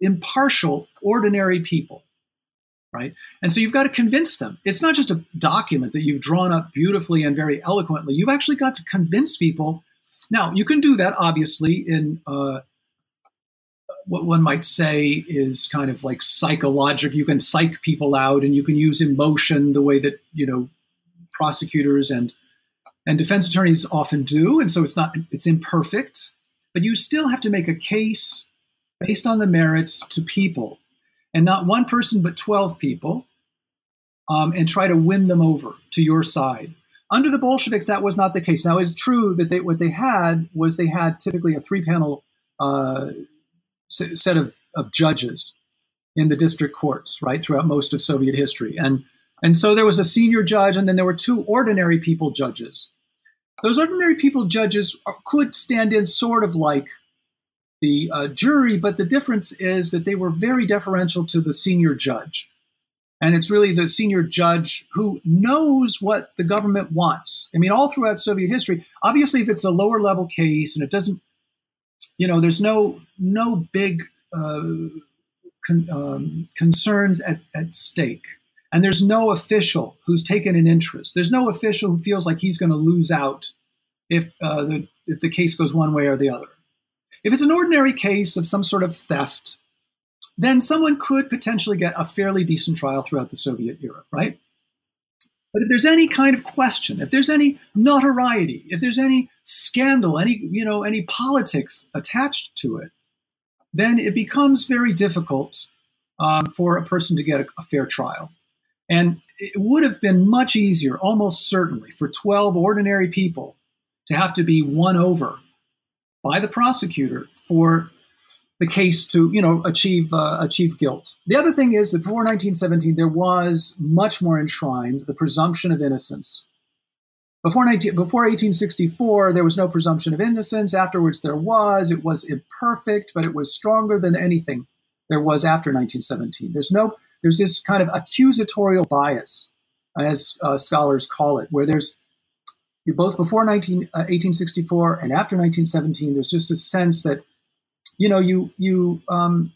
impartial, ordinary people. Right? And so you've got to convince them. It's not just a document that you've drawn up beautifully and very eloquently. You've actually got to convince people. Now, you can do that obviously in uh, what one might say is kind of like psychological. You can psych people out and you can use emotion the way that, you know, prosecutors and and defense attorneys often do. And so it's not it's imperfect, but you still have to make a case based on the merits to people, and not one person, but 12 people, um, and try to win them over to your side. Under the Bolsheviks, that was not the case. Now, it's true that they, what they had was they had typically a three panel uh, set of, of judges in the district courts, right, throughout most of Soviet history. And, and so there was a senior judge, and then there were two ordinary people judges. Those ordinary people judges could stand in sort of like the uh, jury, but the difference is that they were very deferential to the senior judge. And it's really the senior judge who knows what the government wants. I mean, all throughout Soviet history, obviously, if it's a lower level case and it doesn't, you know, there's no no big uh, con, um, concerns at, at stake, and there's no official who's taken an interest. There's no official who feels like he's going to lose out if uh, the if the case goes one way or the other. If it's an ordinary case of some sort of theft, then someone could potentially get a fairly decent trial throughout the Soviet era, right? But if there's any kind of question, if there's any notoriety, if there's any scandal, any you know any politics attached to it, then it becomes very difficult um, for a person to get a, a fair trial. And it would have been much easier, almost certainly, for 12 ordinary people to have to be won over by the prosecutor for the case to you know achieve uh, achieve guilt. The other thing is that before 1917 there was much more enshrined the presumption of innocence. Before 19, before 1864 there was no presumption of innocence. Afterwards there was. It was imperfect, but it was stronger than anything there was after 1917. There's no there's this kind of accusatorial bias, as uh, scholars call it, where there's both before 19, uh, 1864 and after 1917, there's just a sense that, you know, you you um,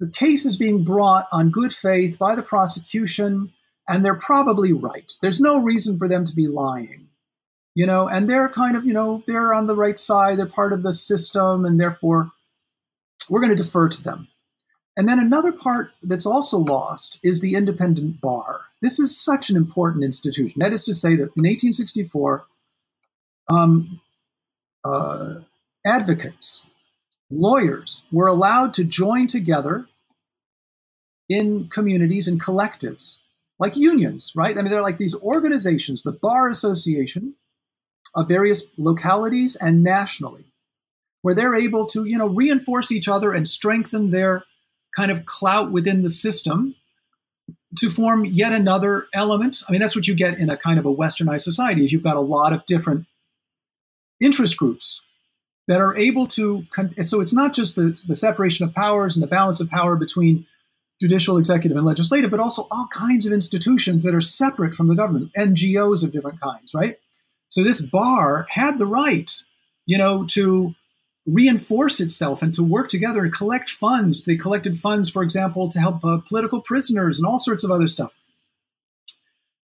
the case is being brought on good faith by the prosecution. and they're probably right. There's no reason for them to be lying, you know, and they're kind of, you know, they're on the right side, they're part of the system, and therefore we're going to defer to them. And then another part that's also lost is the independent bar. This is such an important institution. That is to say, that in 1864, um, uh, advocates, lawyers were allowed to join together in communities and collectives, like unions, right? I mean, they're like these organizations, the Bar Association of various localities and nationally, where they're able to, you know, reinforce each other and strengthen their kind of clout within the system to form yet another element. I mean, that's what you get in a kind of a westernized society is you've got a lot of different interest groups that are able to so it's not just the, the separation of powers and the balance of power between judicial, executive, and legislative, but also all kinds of institutions that are separate from the government, NGOs of different kinds, right? So this bar had the right, you know, to reinforce itself and to work together and collect funds. They collected funds, for example, to help uh, political prisoners and all sorts of other stuff.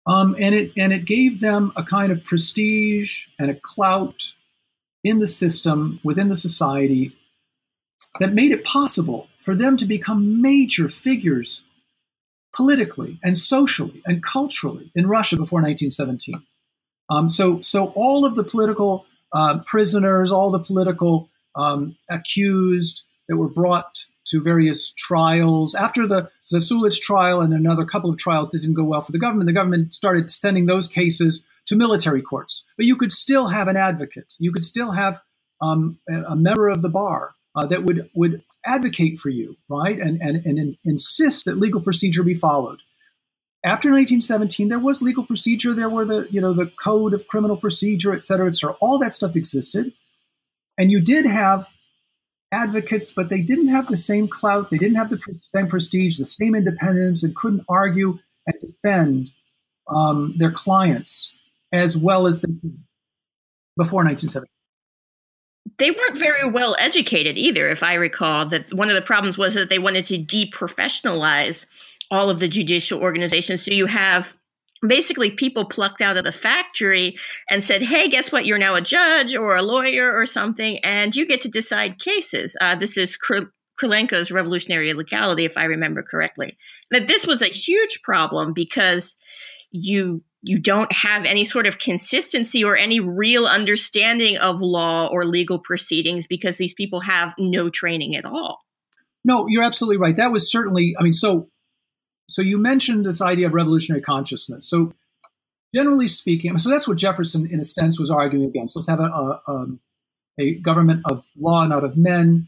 Um, and it and it gave them a kind of prestige and a clout in the system within the society that made it possible for them to become major figures politically and socially and culturally in Russia before 1917. Um, so so all of the political uh, prisoners, all the political um, accused that were brought to various trials. After the Zasulich trial and another couple of trials that didn't go well for the government, the government started sending those cases to military courts. But you could still have an advocate. You could still have um, a member of the bar uh, that would would advocate for you, right, and and and in, insist that legal procedure be followed. After 1917, there was legal procedure. There were the you know the code of criminal procedure, et cetera, et cetera. All that stuff existed. And you did have advocates, but they didn't have the same clout, they didn't have the same prestige, the same independence, and couldn't argue and defend um, their clients as well as they before 1970 they weren't very well educated either if i recall that one of the problems was that they wanted to deprofessionalize all of the judicial organizations. So you have basically people plucked out of the factory and said, "Hey, guess what? You're now a judge or a lawyer or something, and you get to decide cases." Uh, this is Krylenko's revolutionary legality, if I remember correctly. That this was a huge problem because you you don't have any sort of consistency or any real understanding of law or legal proceedings because these people have no training at all. No, you're absolutely right. That was certainly, I mean, so so you mentioned this idea of revolutionary consciousness. So generally speaking, so that's what Jefferson, in a sense, was arguing against. Let's have a, a, um, a government of law, not of men.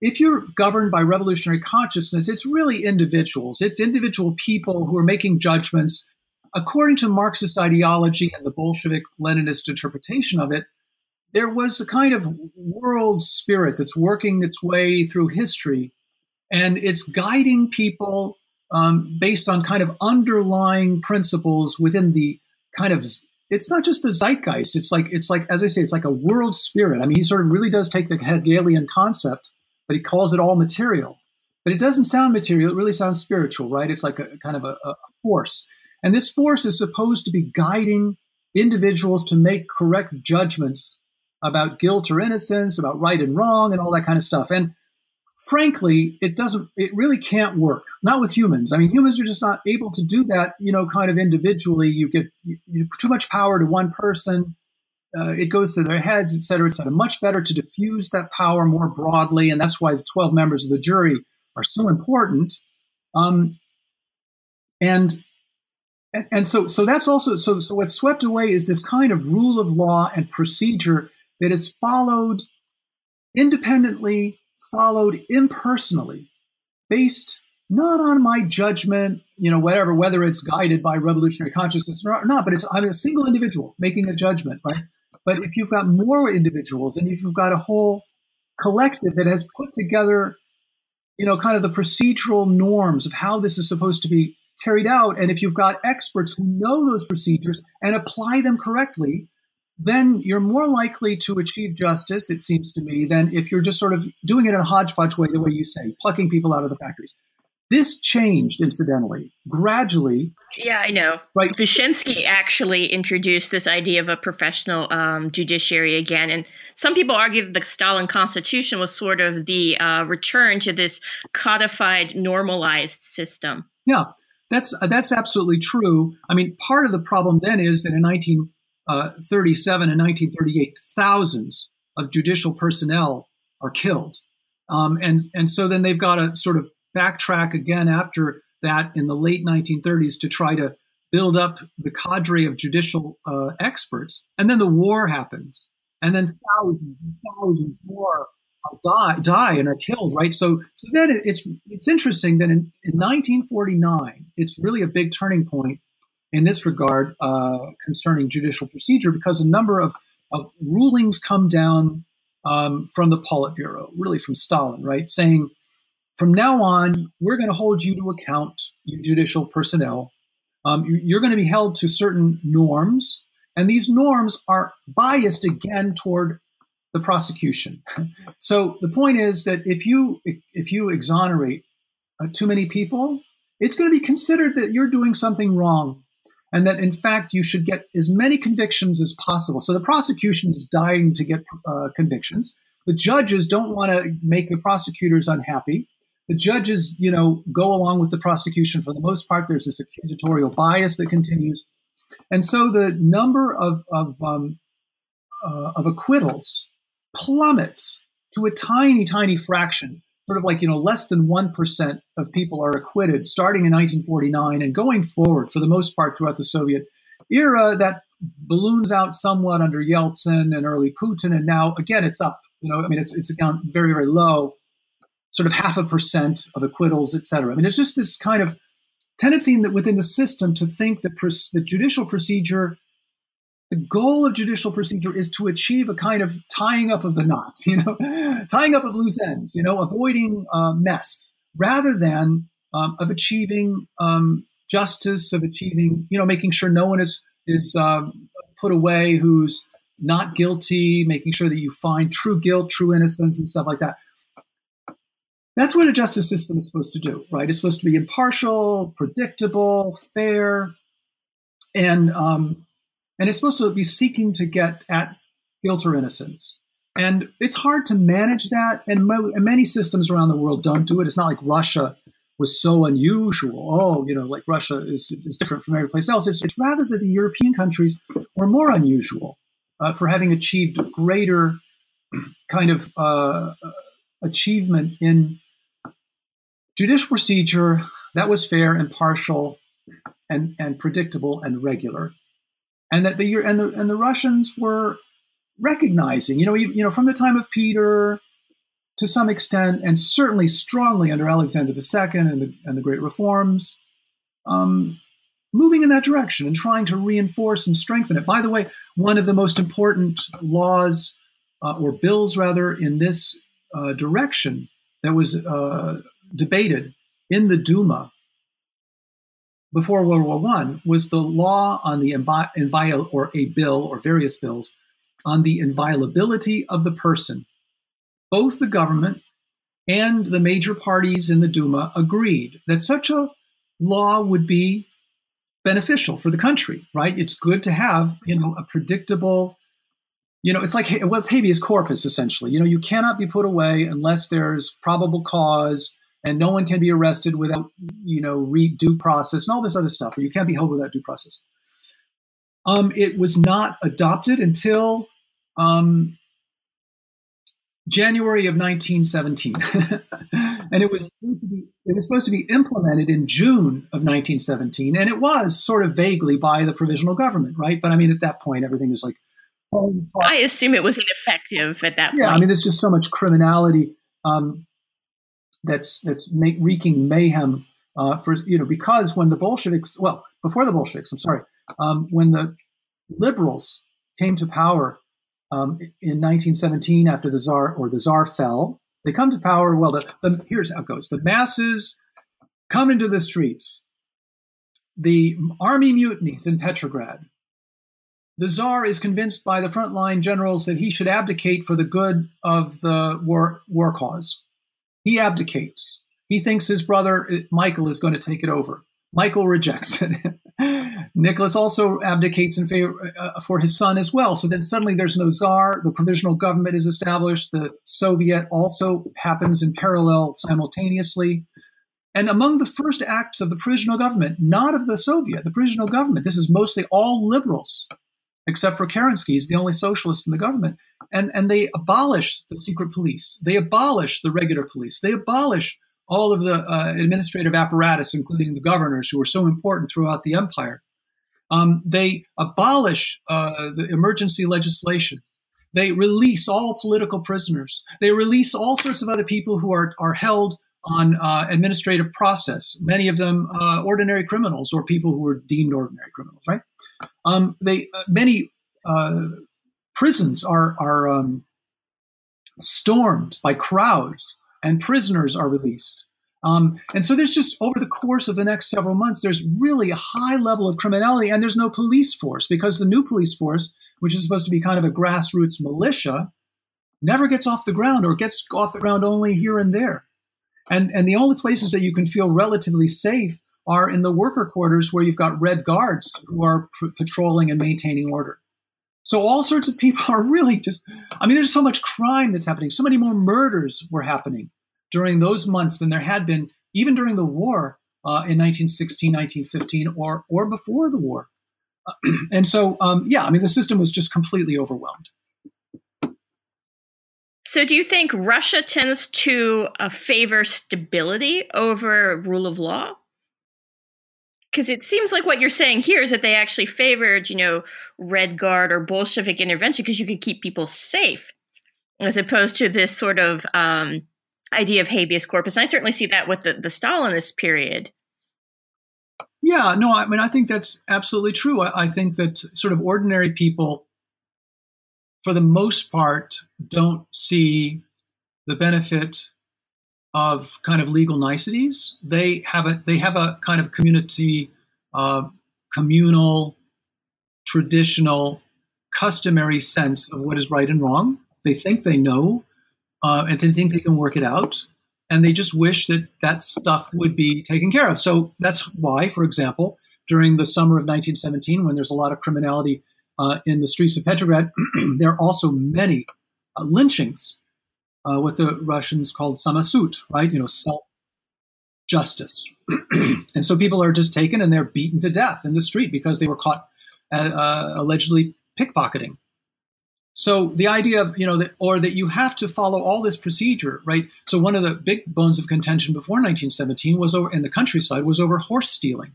If you're governed by revolutionary consciousness, it's really individuals. It's individual people who are making judgments according to Marxist ideology and the Bolshevik Leninist interpretation of it. There was a kind of world spirit that's working its way through history, and it's guiding people um, based on kind of underlying principles within the kind of it's not just the zeitgeist. It's like it's like as i say it's like a world spirit. I mean he sort of really does take the hegelian concept but he calls it all material. But it doesn't sound material. It really sounds spiritual right? It's like a kind of a, a force. And this force is supposed to be guiding individuals to make correct judgments about guilt or innocence about right and wrong and all that kind of stuff. And frankly, it doesn't, it really can't work. Not with humans. I mean, humans are just not able to do that, you know, kind of individually. You get you, too much power to one person. Uh, it goes to their heads, et cetera, et cetera. Much better to diffuse that power more broadly. And that's why the 12 members of the jury are so important. Um, and and so so that's also so so what's swept away is this kind of rule of law and procedure that is followed independently followed impersonally, based not on my judgment, you know, whatever, whether it's guided by revolutionary consciousness or not, but it's I'm a single individual making a judgment, right? But if you've got more individuals and if you've got a whole collective that has put together, you know, kind of the procedural norms of how this is supposed to be carried out, and if you've got experts who know those procedures and apply them correctly, then you're more likely to achieve justice, it seems to me, than if you're just sort of doing it in a hodgepodge way, the way you say, plucking people out of the factories. This changed, incidentally, gradually. Yeah, I know. Right. Vyshinsky actually introduced this idea of a professional um, judiciary again. And some people argue that the Stalin constitution was sort of the uh, return to this codified, normalized system. Yeah, that's, uh, that's absolutely true. I mean, part of the problem then is that in 1937 uh, and 1938, thousands of judicial personnel are killed. Um, and, and so then they've got to sort of backtrack again after that in the late 1930s to try to build up the cadre of judicial uh, experts. And then the war happens. And then thousands and thousands more die, die and are killed, right? So, so then it's, it's interesting that in, in 1949, it's really a big turning point in this regard uh, concerning judicial procedure because a number of, of rulings come down um, from the Politburo, really from Stalin, right? Saying, from now on, we're going to hold you to account, you judicial personnel. Um, you're going to be held to certain norms, and these norms are biased again toward the prosecution. so the point is that if you if you exonerate uh, too many people, it's going to be considered that you're doing something wrong, and that in fact you should get as many convictions as possible. So the prosecution is dying to get uh, convictions. The judges don't want to make the prosecutors unhappy the judges, you know, go along with the prosecution for the most part. There's this accusatorial bias that continues, and so the number of of, um, uh, of acquittals plummets to a tiny, tiny fraction. Sort of like you know, less than one percent of people are acquitted, starting in 1949 and going forward for the most part throughout the Soviet era. That balloons out somewhat under Yeltsin and early Putin, and now again it's up. You know, I mean, it's it's again very very low sort of half a percent of acquittals, et cetera. I mean, it's just this kind of tendency within the system to think that pr- the judicial procedure, the goal of judicial procedure is to achieve a kind of tying up of the knots, you know, tying up of loose ends, you know, avoiding uh, mess, rather than um, of achieving um, justice, of achieving, you know, making sure no one is is um, put away who's not guilty, making sure that you find true guilt, true innocence, and stuff like that. That's what a justice system is supposed to do, right? It's supposed to be impartial, predictable, fair, and um, and it's supposed to be seeking to get at guilt or innocence. And it's hard to manage that, and, mo- and many systems around the world don't do it. It's not like Russia was so unusual. Oh, you know, like Russia is, is different from every place else. It's, it's rather that the European countries were more unusual uh, for having achieved greater kind of uh, achievement in judicial procedure that was fair, impartial, and, and predictable and regular. And that the and the and the Russians were recognizing, you know, you, know, from the time of Peter to some extent, and certainly strongly under Alexander II and the, and the Great Reforms, um, moving in that direction and trying to reinforce and strengthen it. By the way, one of the most important laws uh, or bills, rather, in this uh, direction that was uh, debated in the Duma before World War I was the law on the inviol or a bill or various bills on the inviolability of the person. Both the government and the major parties in the Duma agreed that such a law would be beneficial for the country, right? It's good to have, you know, a predictable you know, it's like well, it's habeas corpus essentially. You know, you cannot be put away unless there's probable cause, and no one can be arrested without, you know, re- due process and all this other stuff, or you can't be held without due process. Um, it was not adopted until um, January of 1917, and it was be, it was supposed to be implemented in June of 1917, and it was sort of vaguely by the provisional government, right? But I mean, at that point, everything was like I assume it was ineffective at that point. Yeah, I mean, there's just so much criminality um, that's that's make, wreaking mayhem uh, for you know because when the Bolsheviks, well, before the Bolsheviks, I'm sorry, um, when the liberals came to power um, in 1917 after the czar or the czar fell, they come to power. Well, the, the here's how it goes: the masses come into the streets. The army mutinies in Petrograd the Tsar is convinced by the frontline generals that he should abdicate for the good of the war, war cause. He abdicates. He thinks his brother uh, Michael is going to take it over. Michael rejects it. Nicholas also abdicates in favor uh, for his son as well. So then suddenly there's no czar. The provisional government is established. The Soviet also happens in parallel simultaneously. And among the first acts of the provisional government, not of the Soviet, the provisional government, this is mostly all liberals, except for Kerensky, he's the only socialist in the government. And, and they abolish the secret police. They abolish the regular police. They abolish all of the uh, administrative apparatus, including the governors, who were so important throughout the empire. Um, they abolish uh, the emergency legislation. They release all political prisoners. They release all sorts of other people who are, are held on uh, administrative process, many of them uh, ordinary criminals or people who were deemed ordinary criminals, right? Um, they uh, many uh, prisons are are um, stormed by crowds, and prisoners are released. Um, and so there's just over the course of the next several months, there's really a high level of criminality, and there's no police force because the new police force, which is supposed to be kind of a grassroots militia, never gets off the ground or gets off the ground only here and there. And, and the only places that you can feel relatively safe are in the worker quarters where you've got red guards who are pr- patrolling and maintaining order. So all sorts of people are really just, I mean, there's so much crime that's happening. So many more murders were happening during those months than there had been even during the war uh, in 1916, 1915, or, or before the war. and so, um, yeah, I mean, the system was just completely overwhelmed. So, do you think Russia tends to uh, favor stability over rule of law? Because it seems like what you're saying here is that they actually favored, you know, Red Guard or Bolshevik intervention because you could keep people safe, as opposed to this sort of um, idea of habeas corpus. And I certainly see that with the, the Stalinist period. Yeah, no, I mean, I think that's absolutely true. I, I think that sort of ordinary people for the most part, don't see the benefit of kind of legal niceties. They have a they have a kind of community, uh, communal, traditional, customary sense of what is right and wrong. They think they know, uh, and they think they can work it out, and they just wish that that stuff would be taken care of. So that's why, for example, during the summer of 1917, when there's a lot of criminality uh, in the streets of Petrograd, there are also many uh, lynchings, uh, what the Russians called samosud, right? You know, self justice. and so people are just taken and they're beaten to death in the street because they were caught uh, uh, allegedly pickpocketing. So the idea of you know that, or that you have to follow all this procedure, right? So one of the big bones of contention before 1917 was over in the countryside was over horse stealing.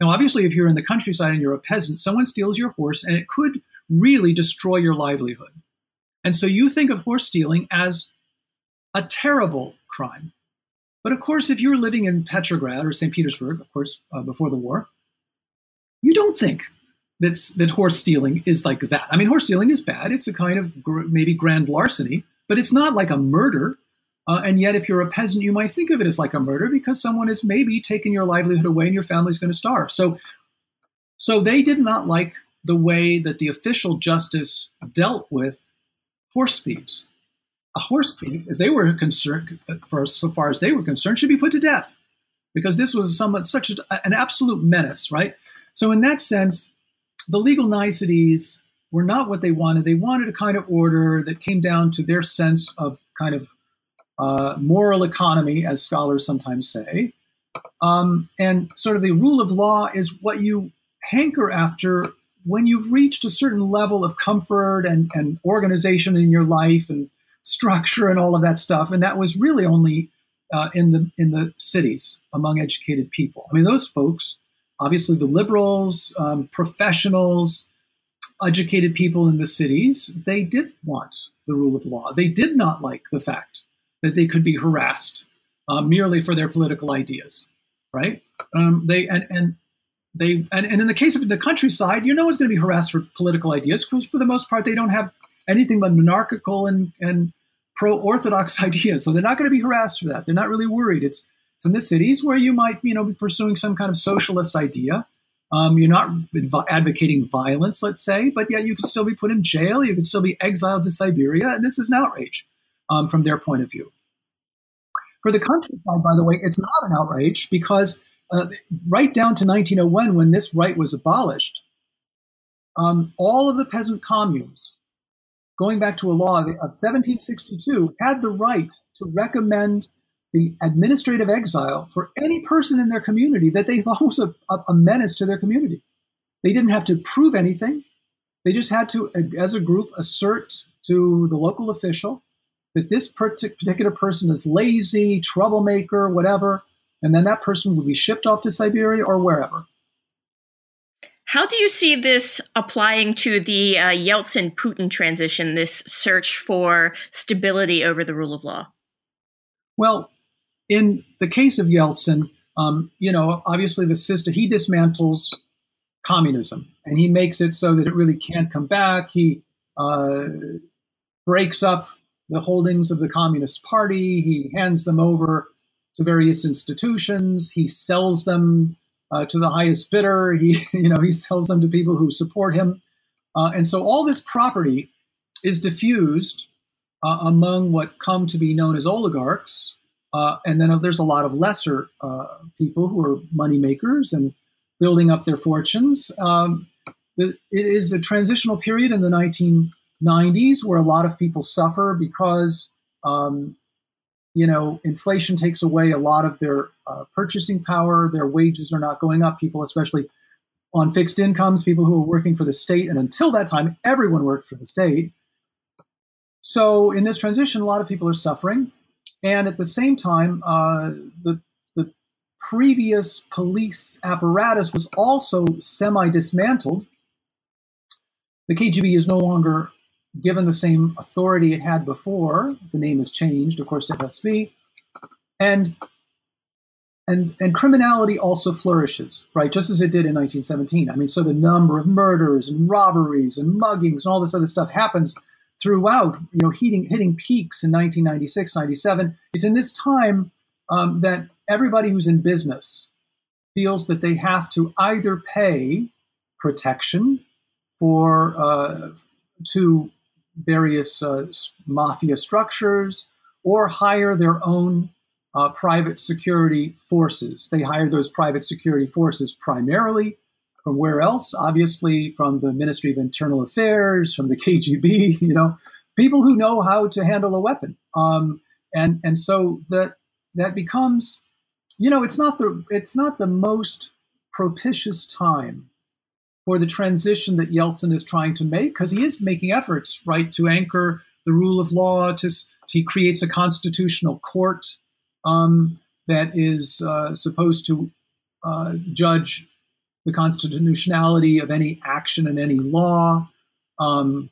Now, obviously, if you're in the countryside and you're a peasant, someone steals your horse and it could really destroy your livelihood. And so you think of horse stealing as a terrible crime. But of course, if you're living in Petrograd or St. Petersburg, of course, uh, before the war, you don't think that's, that horse stealing is like that. I mean, horse stealing is bad. It's a kind of gr- maybe grand larceny, but it's not like a murder. Uh, and yet, if you're a peasant, you might think of it as like a murder because someone has maybe taken your livelihood away and your family's going to starve. So, so they did not like the way that the official justice dealt with horse thieves. A horse thief, as they were concerned, for so far as they were concerned, should be put to death because this was somewhat such a, an absolute menace, right? So, in that sense, the legal niceties were not what they wanted. They wanted a kind of order that came down to their sense of kind of uh, moral economy, as scholars sometimes say. Um, and sort of the rule of law is what you hanker after when you've reached a certain level of comfort and, and organization in your life and structure and all of that stuff. And that was really only uh, in the in the cities among educated people. I mean, those folks, obviously, the liberals, um, professionals, educated people in the cities, they did want the rule of law. They did not like the fact that they could be harassed uh, merely for their political ideas, right? Um, they and and they and, and in the case of the countryside, you know, one's going to be harassed for political ideas because for the most part they don't have anything but monarchical and and pro-orthodox ideas, so they're not going to be harassed for that. They're not really worried. It's it's in the cities where you might you know be pursuing some kind of socialist idea. Um, you're not advocating violence, let's say, but yet you could still be put in jail. You could still be exiled to Siberia, and this is an outrage um, from their point of view. For the countryside, by the way, it's not an outrage because uh, right down to 1901, when this right was abolished, um, all of the peasant communes, going back to a law of 1762, had the right to recommend the administrative exile for any person in their community that they thought was a, a menace to their community. They didn't have to prove anything. They just had to, as a group, assert to the local official that this particular person is lazy, troublemaker, whatever, and then that person would be shipped off to Siberia or wherever. How do you see this applying to the uh, Yeltsin Putin transition, this search for stability over the rule of law? Well, in the case of Yeltsin, um, you know, obviously the system, he dismantles communism and he makes it so that it really can't come back. He uh, breaks up the holdings of the Communist Party. He hands them over to various institutions. He sells them uh, to the highest bidder. He, you know, he sells them to people who support him. Uh, and so all this property is diffused uh, among what come to be known as oligarchs. Uh, and then there's a lot of lesser uh, people who are money makers and building up their fortunes. Um, it is a transitional period in the 1990s where a lot of people suffer because um, you know, inflation takes away a lot of their uh, purchasing power. Their wages are not going up. People, especially on fixed incomes, people who are working for the state, and until that time, everyone worked for the state. So in this transition, a lot of people are suffering, and at the same time, uh, the the previous police apparatus was also semi dismantled. The KGB is no longer given the same authority it had before. The name has changed, of course, to FSB. And and and criminality also flourishes, right? Just as it did in 1917. I mean, so the number of murders and robberies and muggings and all this other stuff happens throughout, you know, hitting hitting peaks in 1996, 97. It's in this time um, that everybody who's in business feels that they have to either pay protection for uh, to various uh, mafia structures or hire their own uh, private security forces. They hire those private security forces primarily from where else? Obviously, from the Ministry of Internal Affairs, from the KGB. You know, people who know how to handle a weapon. Um, and and so that that becomes, you know, it's not the it's not the most propitious time for the transition that Yeltsin is trying to make, because he is making efforts, right, to anchor the rule of law. To, he creates a constitutional court um, that is uh, supposed to uh, judge the constitutionality of any action and any law. Um,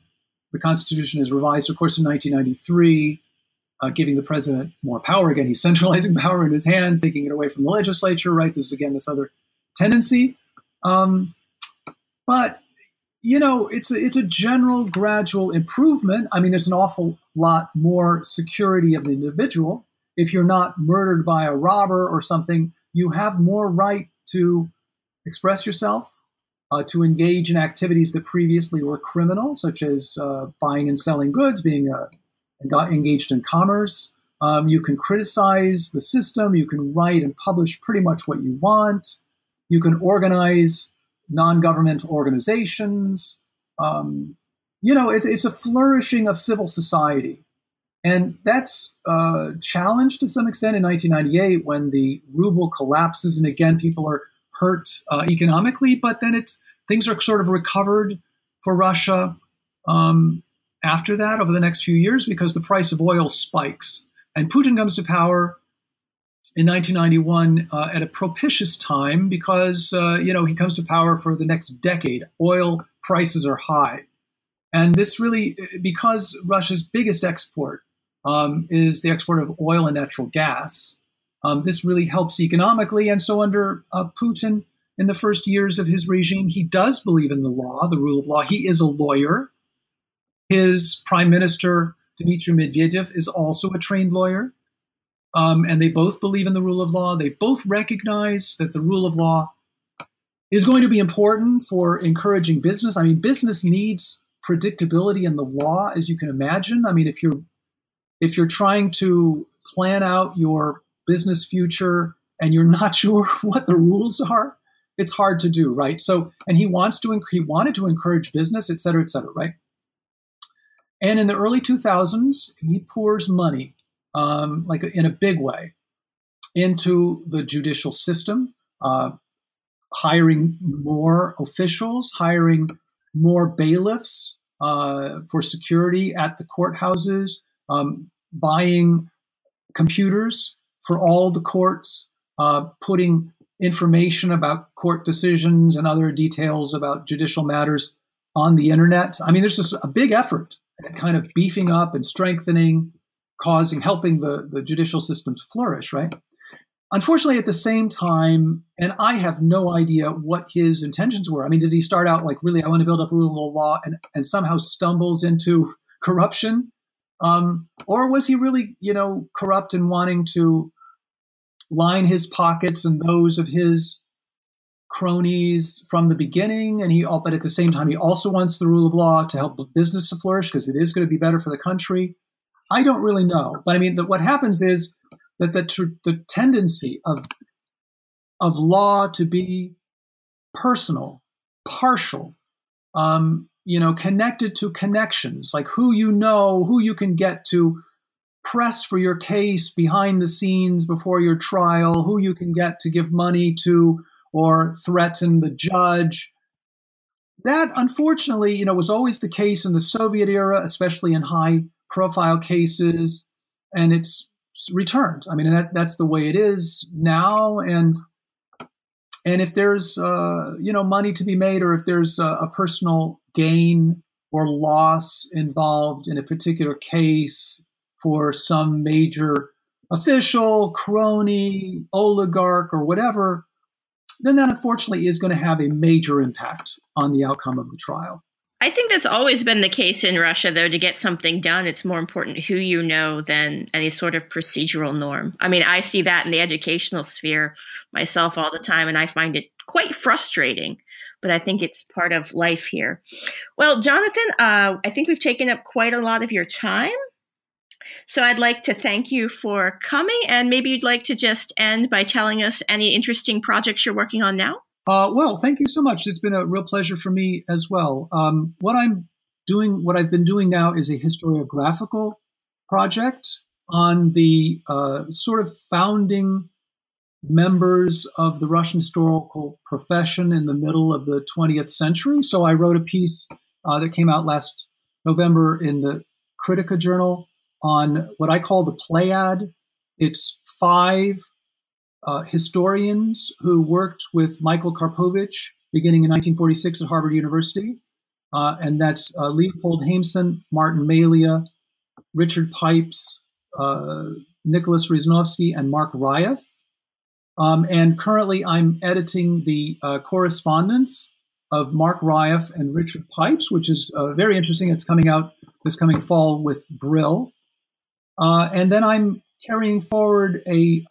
the Constitution is revised, of course, in 1993, uh, giving the president more power. Again, he's centralizing power in his hands, taking it away from the legislature. Right? This is again this other tendency. Um, but you know, it's a, it's a general gradual improvement. I mean, there's an awful lot more security of the individual. If you're not murdered by a robber or something, you have more right to express yourself, uh, to engage in activities that previously were criminal, such as uh, buying and selling goods, being uh, engaged in commerce. Um, you can criticize the system. You can write and publish pretty much what you want. You can organize non-governmental organizations. Um, you know, it's, it's a flourishing of civil society. And that's uh, challenged to some extent in 1998 when the ruble collapses, and again, people are hurt uh, economically. But then it's things are sort of recovered for Russia um, after that over the next few years because the price of oil spikes, and Putin comes to power in 1991 uh, at a propitious time because uh, you know he comes to power for the next decade. Oil prices are high, and this really because Russia's biggest export um, is the export of oil and natural gas. Um, this really helps economically, and so under uh, Putin in the first years of his regime, he does believe in the law, the rule of law. He is a lawyer. His prime minister Dmitry Medvedev is also a trained lawyer. Um, and they both believe in the rule of law. They both recognize that the rule of law is going to be important for encouraging business. I mean, business needs predictability in the law, as you can imagine. I mean, if you're if you're trying to plan out your business future and you're not sure what the rules are, it's hard to do, right? So, and he wants to, he wanted to encourage business, et cetera, et cetera, right? And in the early 2000s, he pours money, um, like in a big way, into the judicial system, uh, hiring more officials, hiring more bailiffs uh, for security at the courthouses, um, buying computers for all the courts, uh, putting information about court decisions and other details about judicial matters on the internet. I mean, there's just a big effort at kind of beefing up and strengthening, causing, helping the, the judicial systems flourish, right? Unfortunately, at the same time, and I have no idea what his intentions were. I mean, did he start out like, really, I want to build up rule of law and, and somehow stumbles into corruption? Um, or was he really, you know, corrupt and wanting to line his pockets and those of his cronies from the beginning? And he, all, but at the same time, he also wants the rule of law to help the business to flourish because it is going to be better for the country. I don't really know, but I mean, the, what happens is that the, tr- the tendency of of law to be personal, partial, um, you know, connected to connections, like who you know, who you can get to press for your case behind the scenes before your trial, who you can get to give money to or threaten the judge. That, unfortunately, you know, was always the case in the Soviet era, especially in high profile cases, and it's returned. I mean, that that's the way it is now, and and if there's uh, you know money to be made, or if there's a, a personal gain or loss involved in a particular case for some major official, crony, oligarch, or whatever, then that unfortunately is going to have a major impact on the outcome of the trial. I think that's always been the case in Russia, though. To get something done, it's more important who you know than any sort of procedural norm. I mean, I see that in the educational sphere myself all the time, and I find it quite frustrating. But I think it's part of life here. Well, Jonathan, uh, I think we've taken up quite a lot of your time. So I'd like to thank you for coming, and maybe you'd like to just end by telling us any interesting projects you're working on now. Uh, well, thank you so much. It's been a real pleasure for me as well. Um, what I'm doing, what I've been doing now, is a historiographical project on the uh, sort of founding members of the Russian historical profession in the middle of the 20th century. So I wrote a piece uh, that came out last November in the Kritika Journal on what I call the Pleiad. It's five uh, historians who worked with Michael Karpovich beginning in 1946 at Harvard University. Uh, and that's uh, Leopold Haimson, Martin Malia, Richard Pipes, uh, Nicholas Riasanovsky, and Marc Raeff. Um, and currently, I'm editing the uh, correspondence of Marc Raeff and Richard Pipes, which is uh, very interesting. It's coming out this coming fall with Brill. and then I'm carrying forward a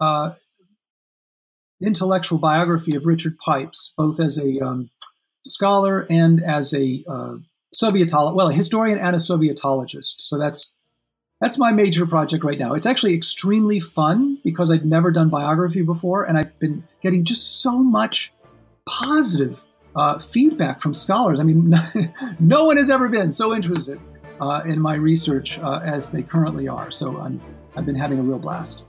intellectual biography of Richard Pipes, both as a um, scholar and as a uh, Sovietologist, well, a historian and a Sovietologist. So that's that's my major project right now. It's actually extremely fun because I'd never done biography before, and I've been getting just so much positive uh, feedback from scholars. I mean, no one has ever been so interested uh, in my research uh, as they currently are. So I'm, I've been having a real blast.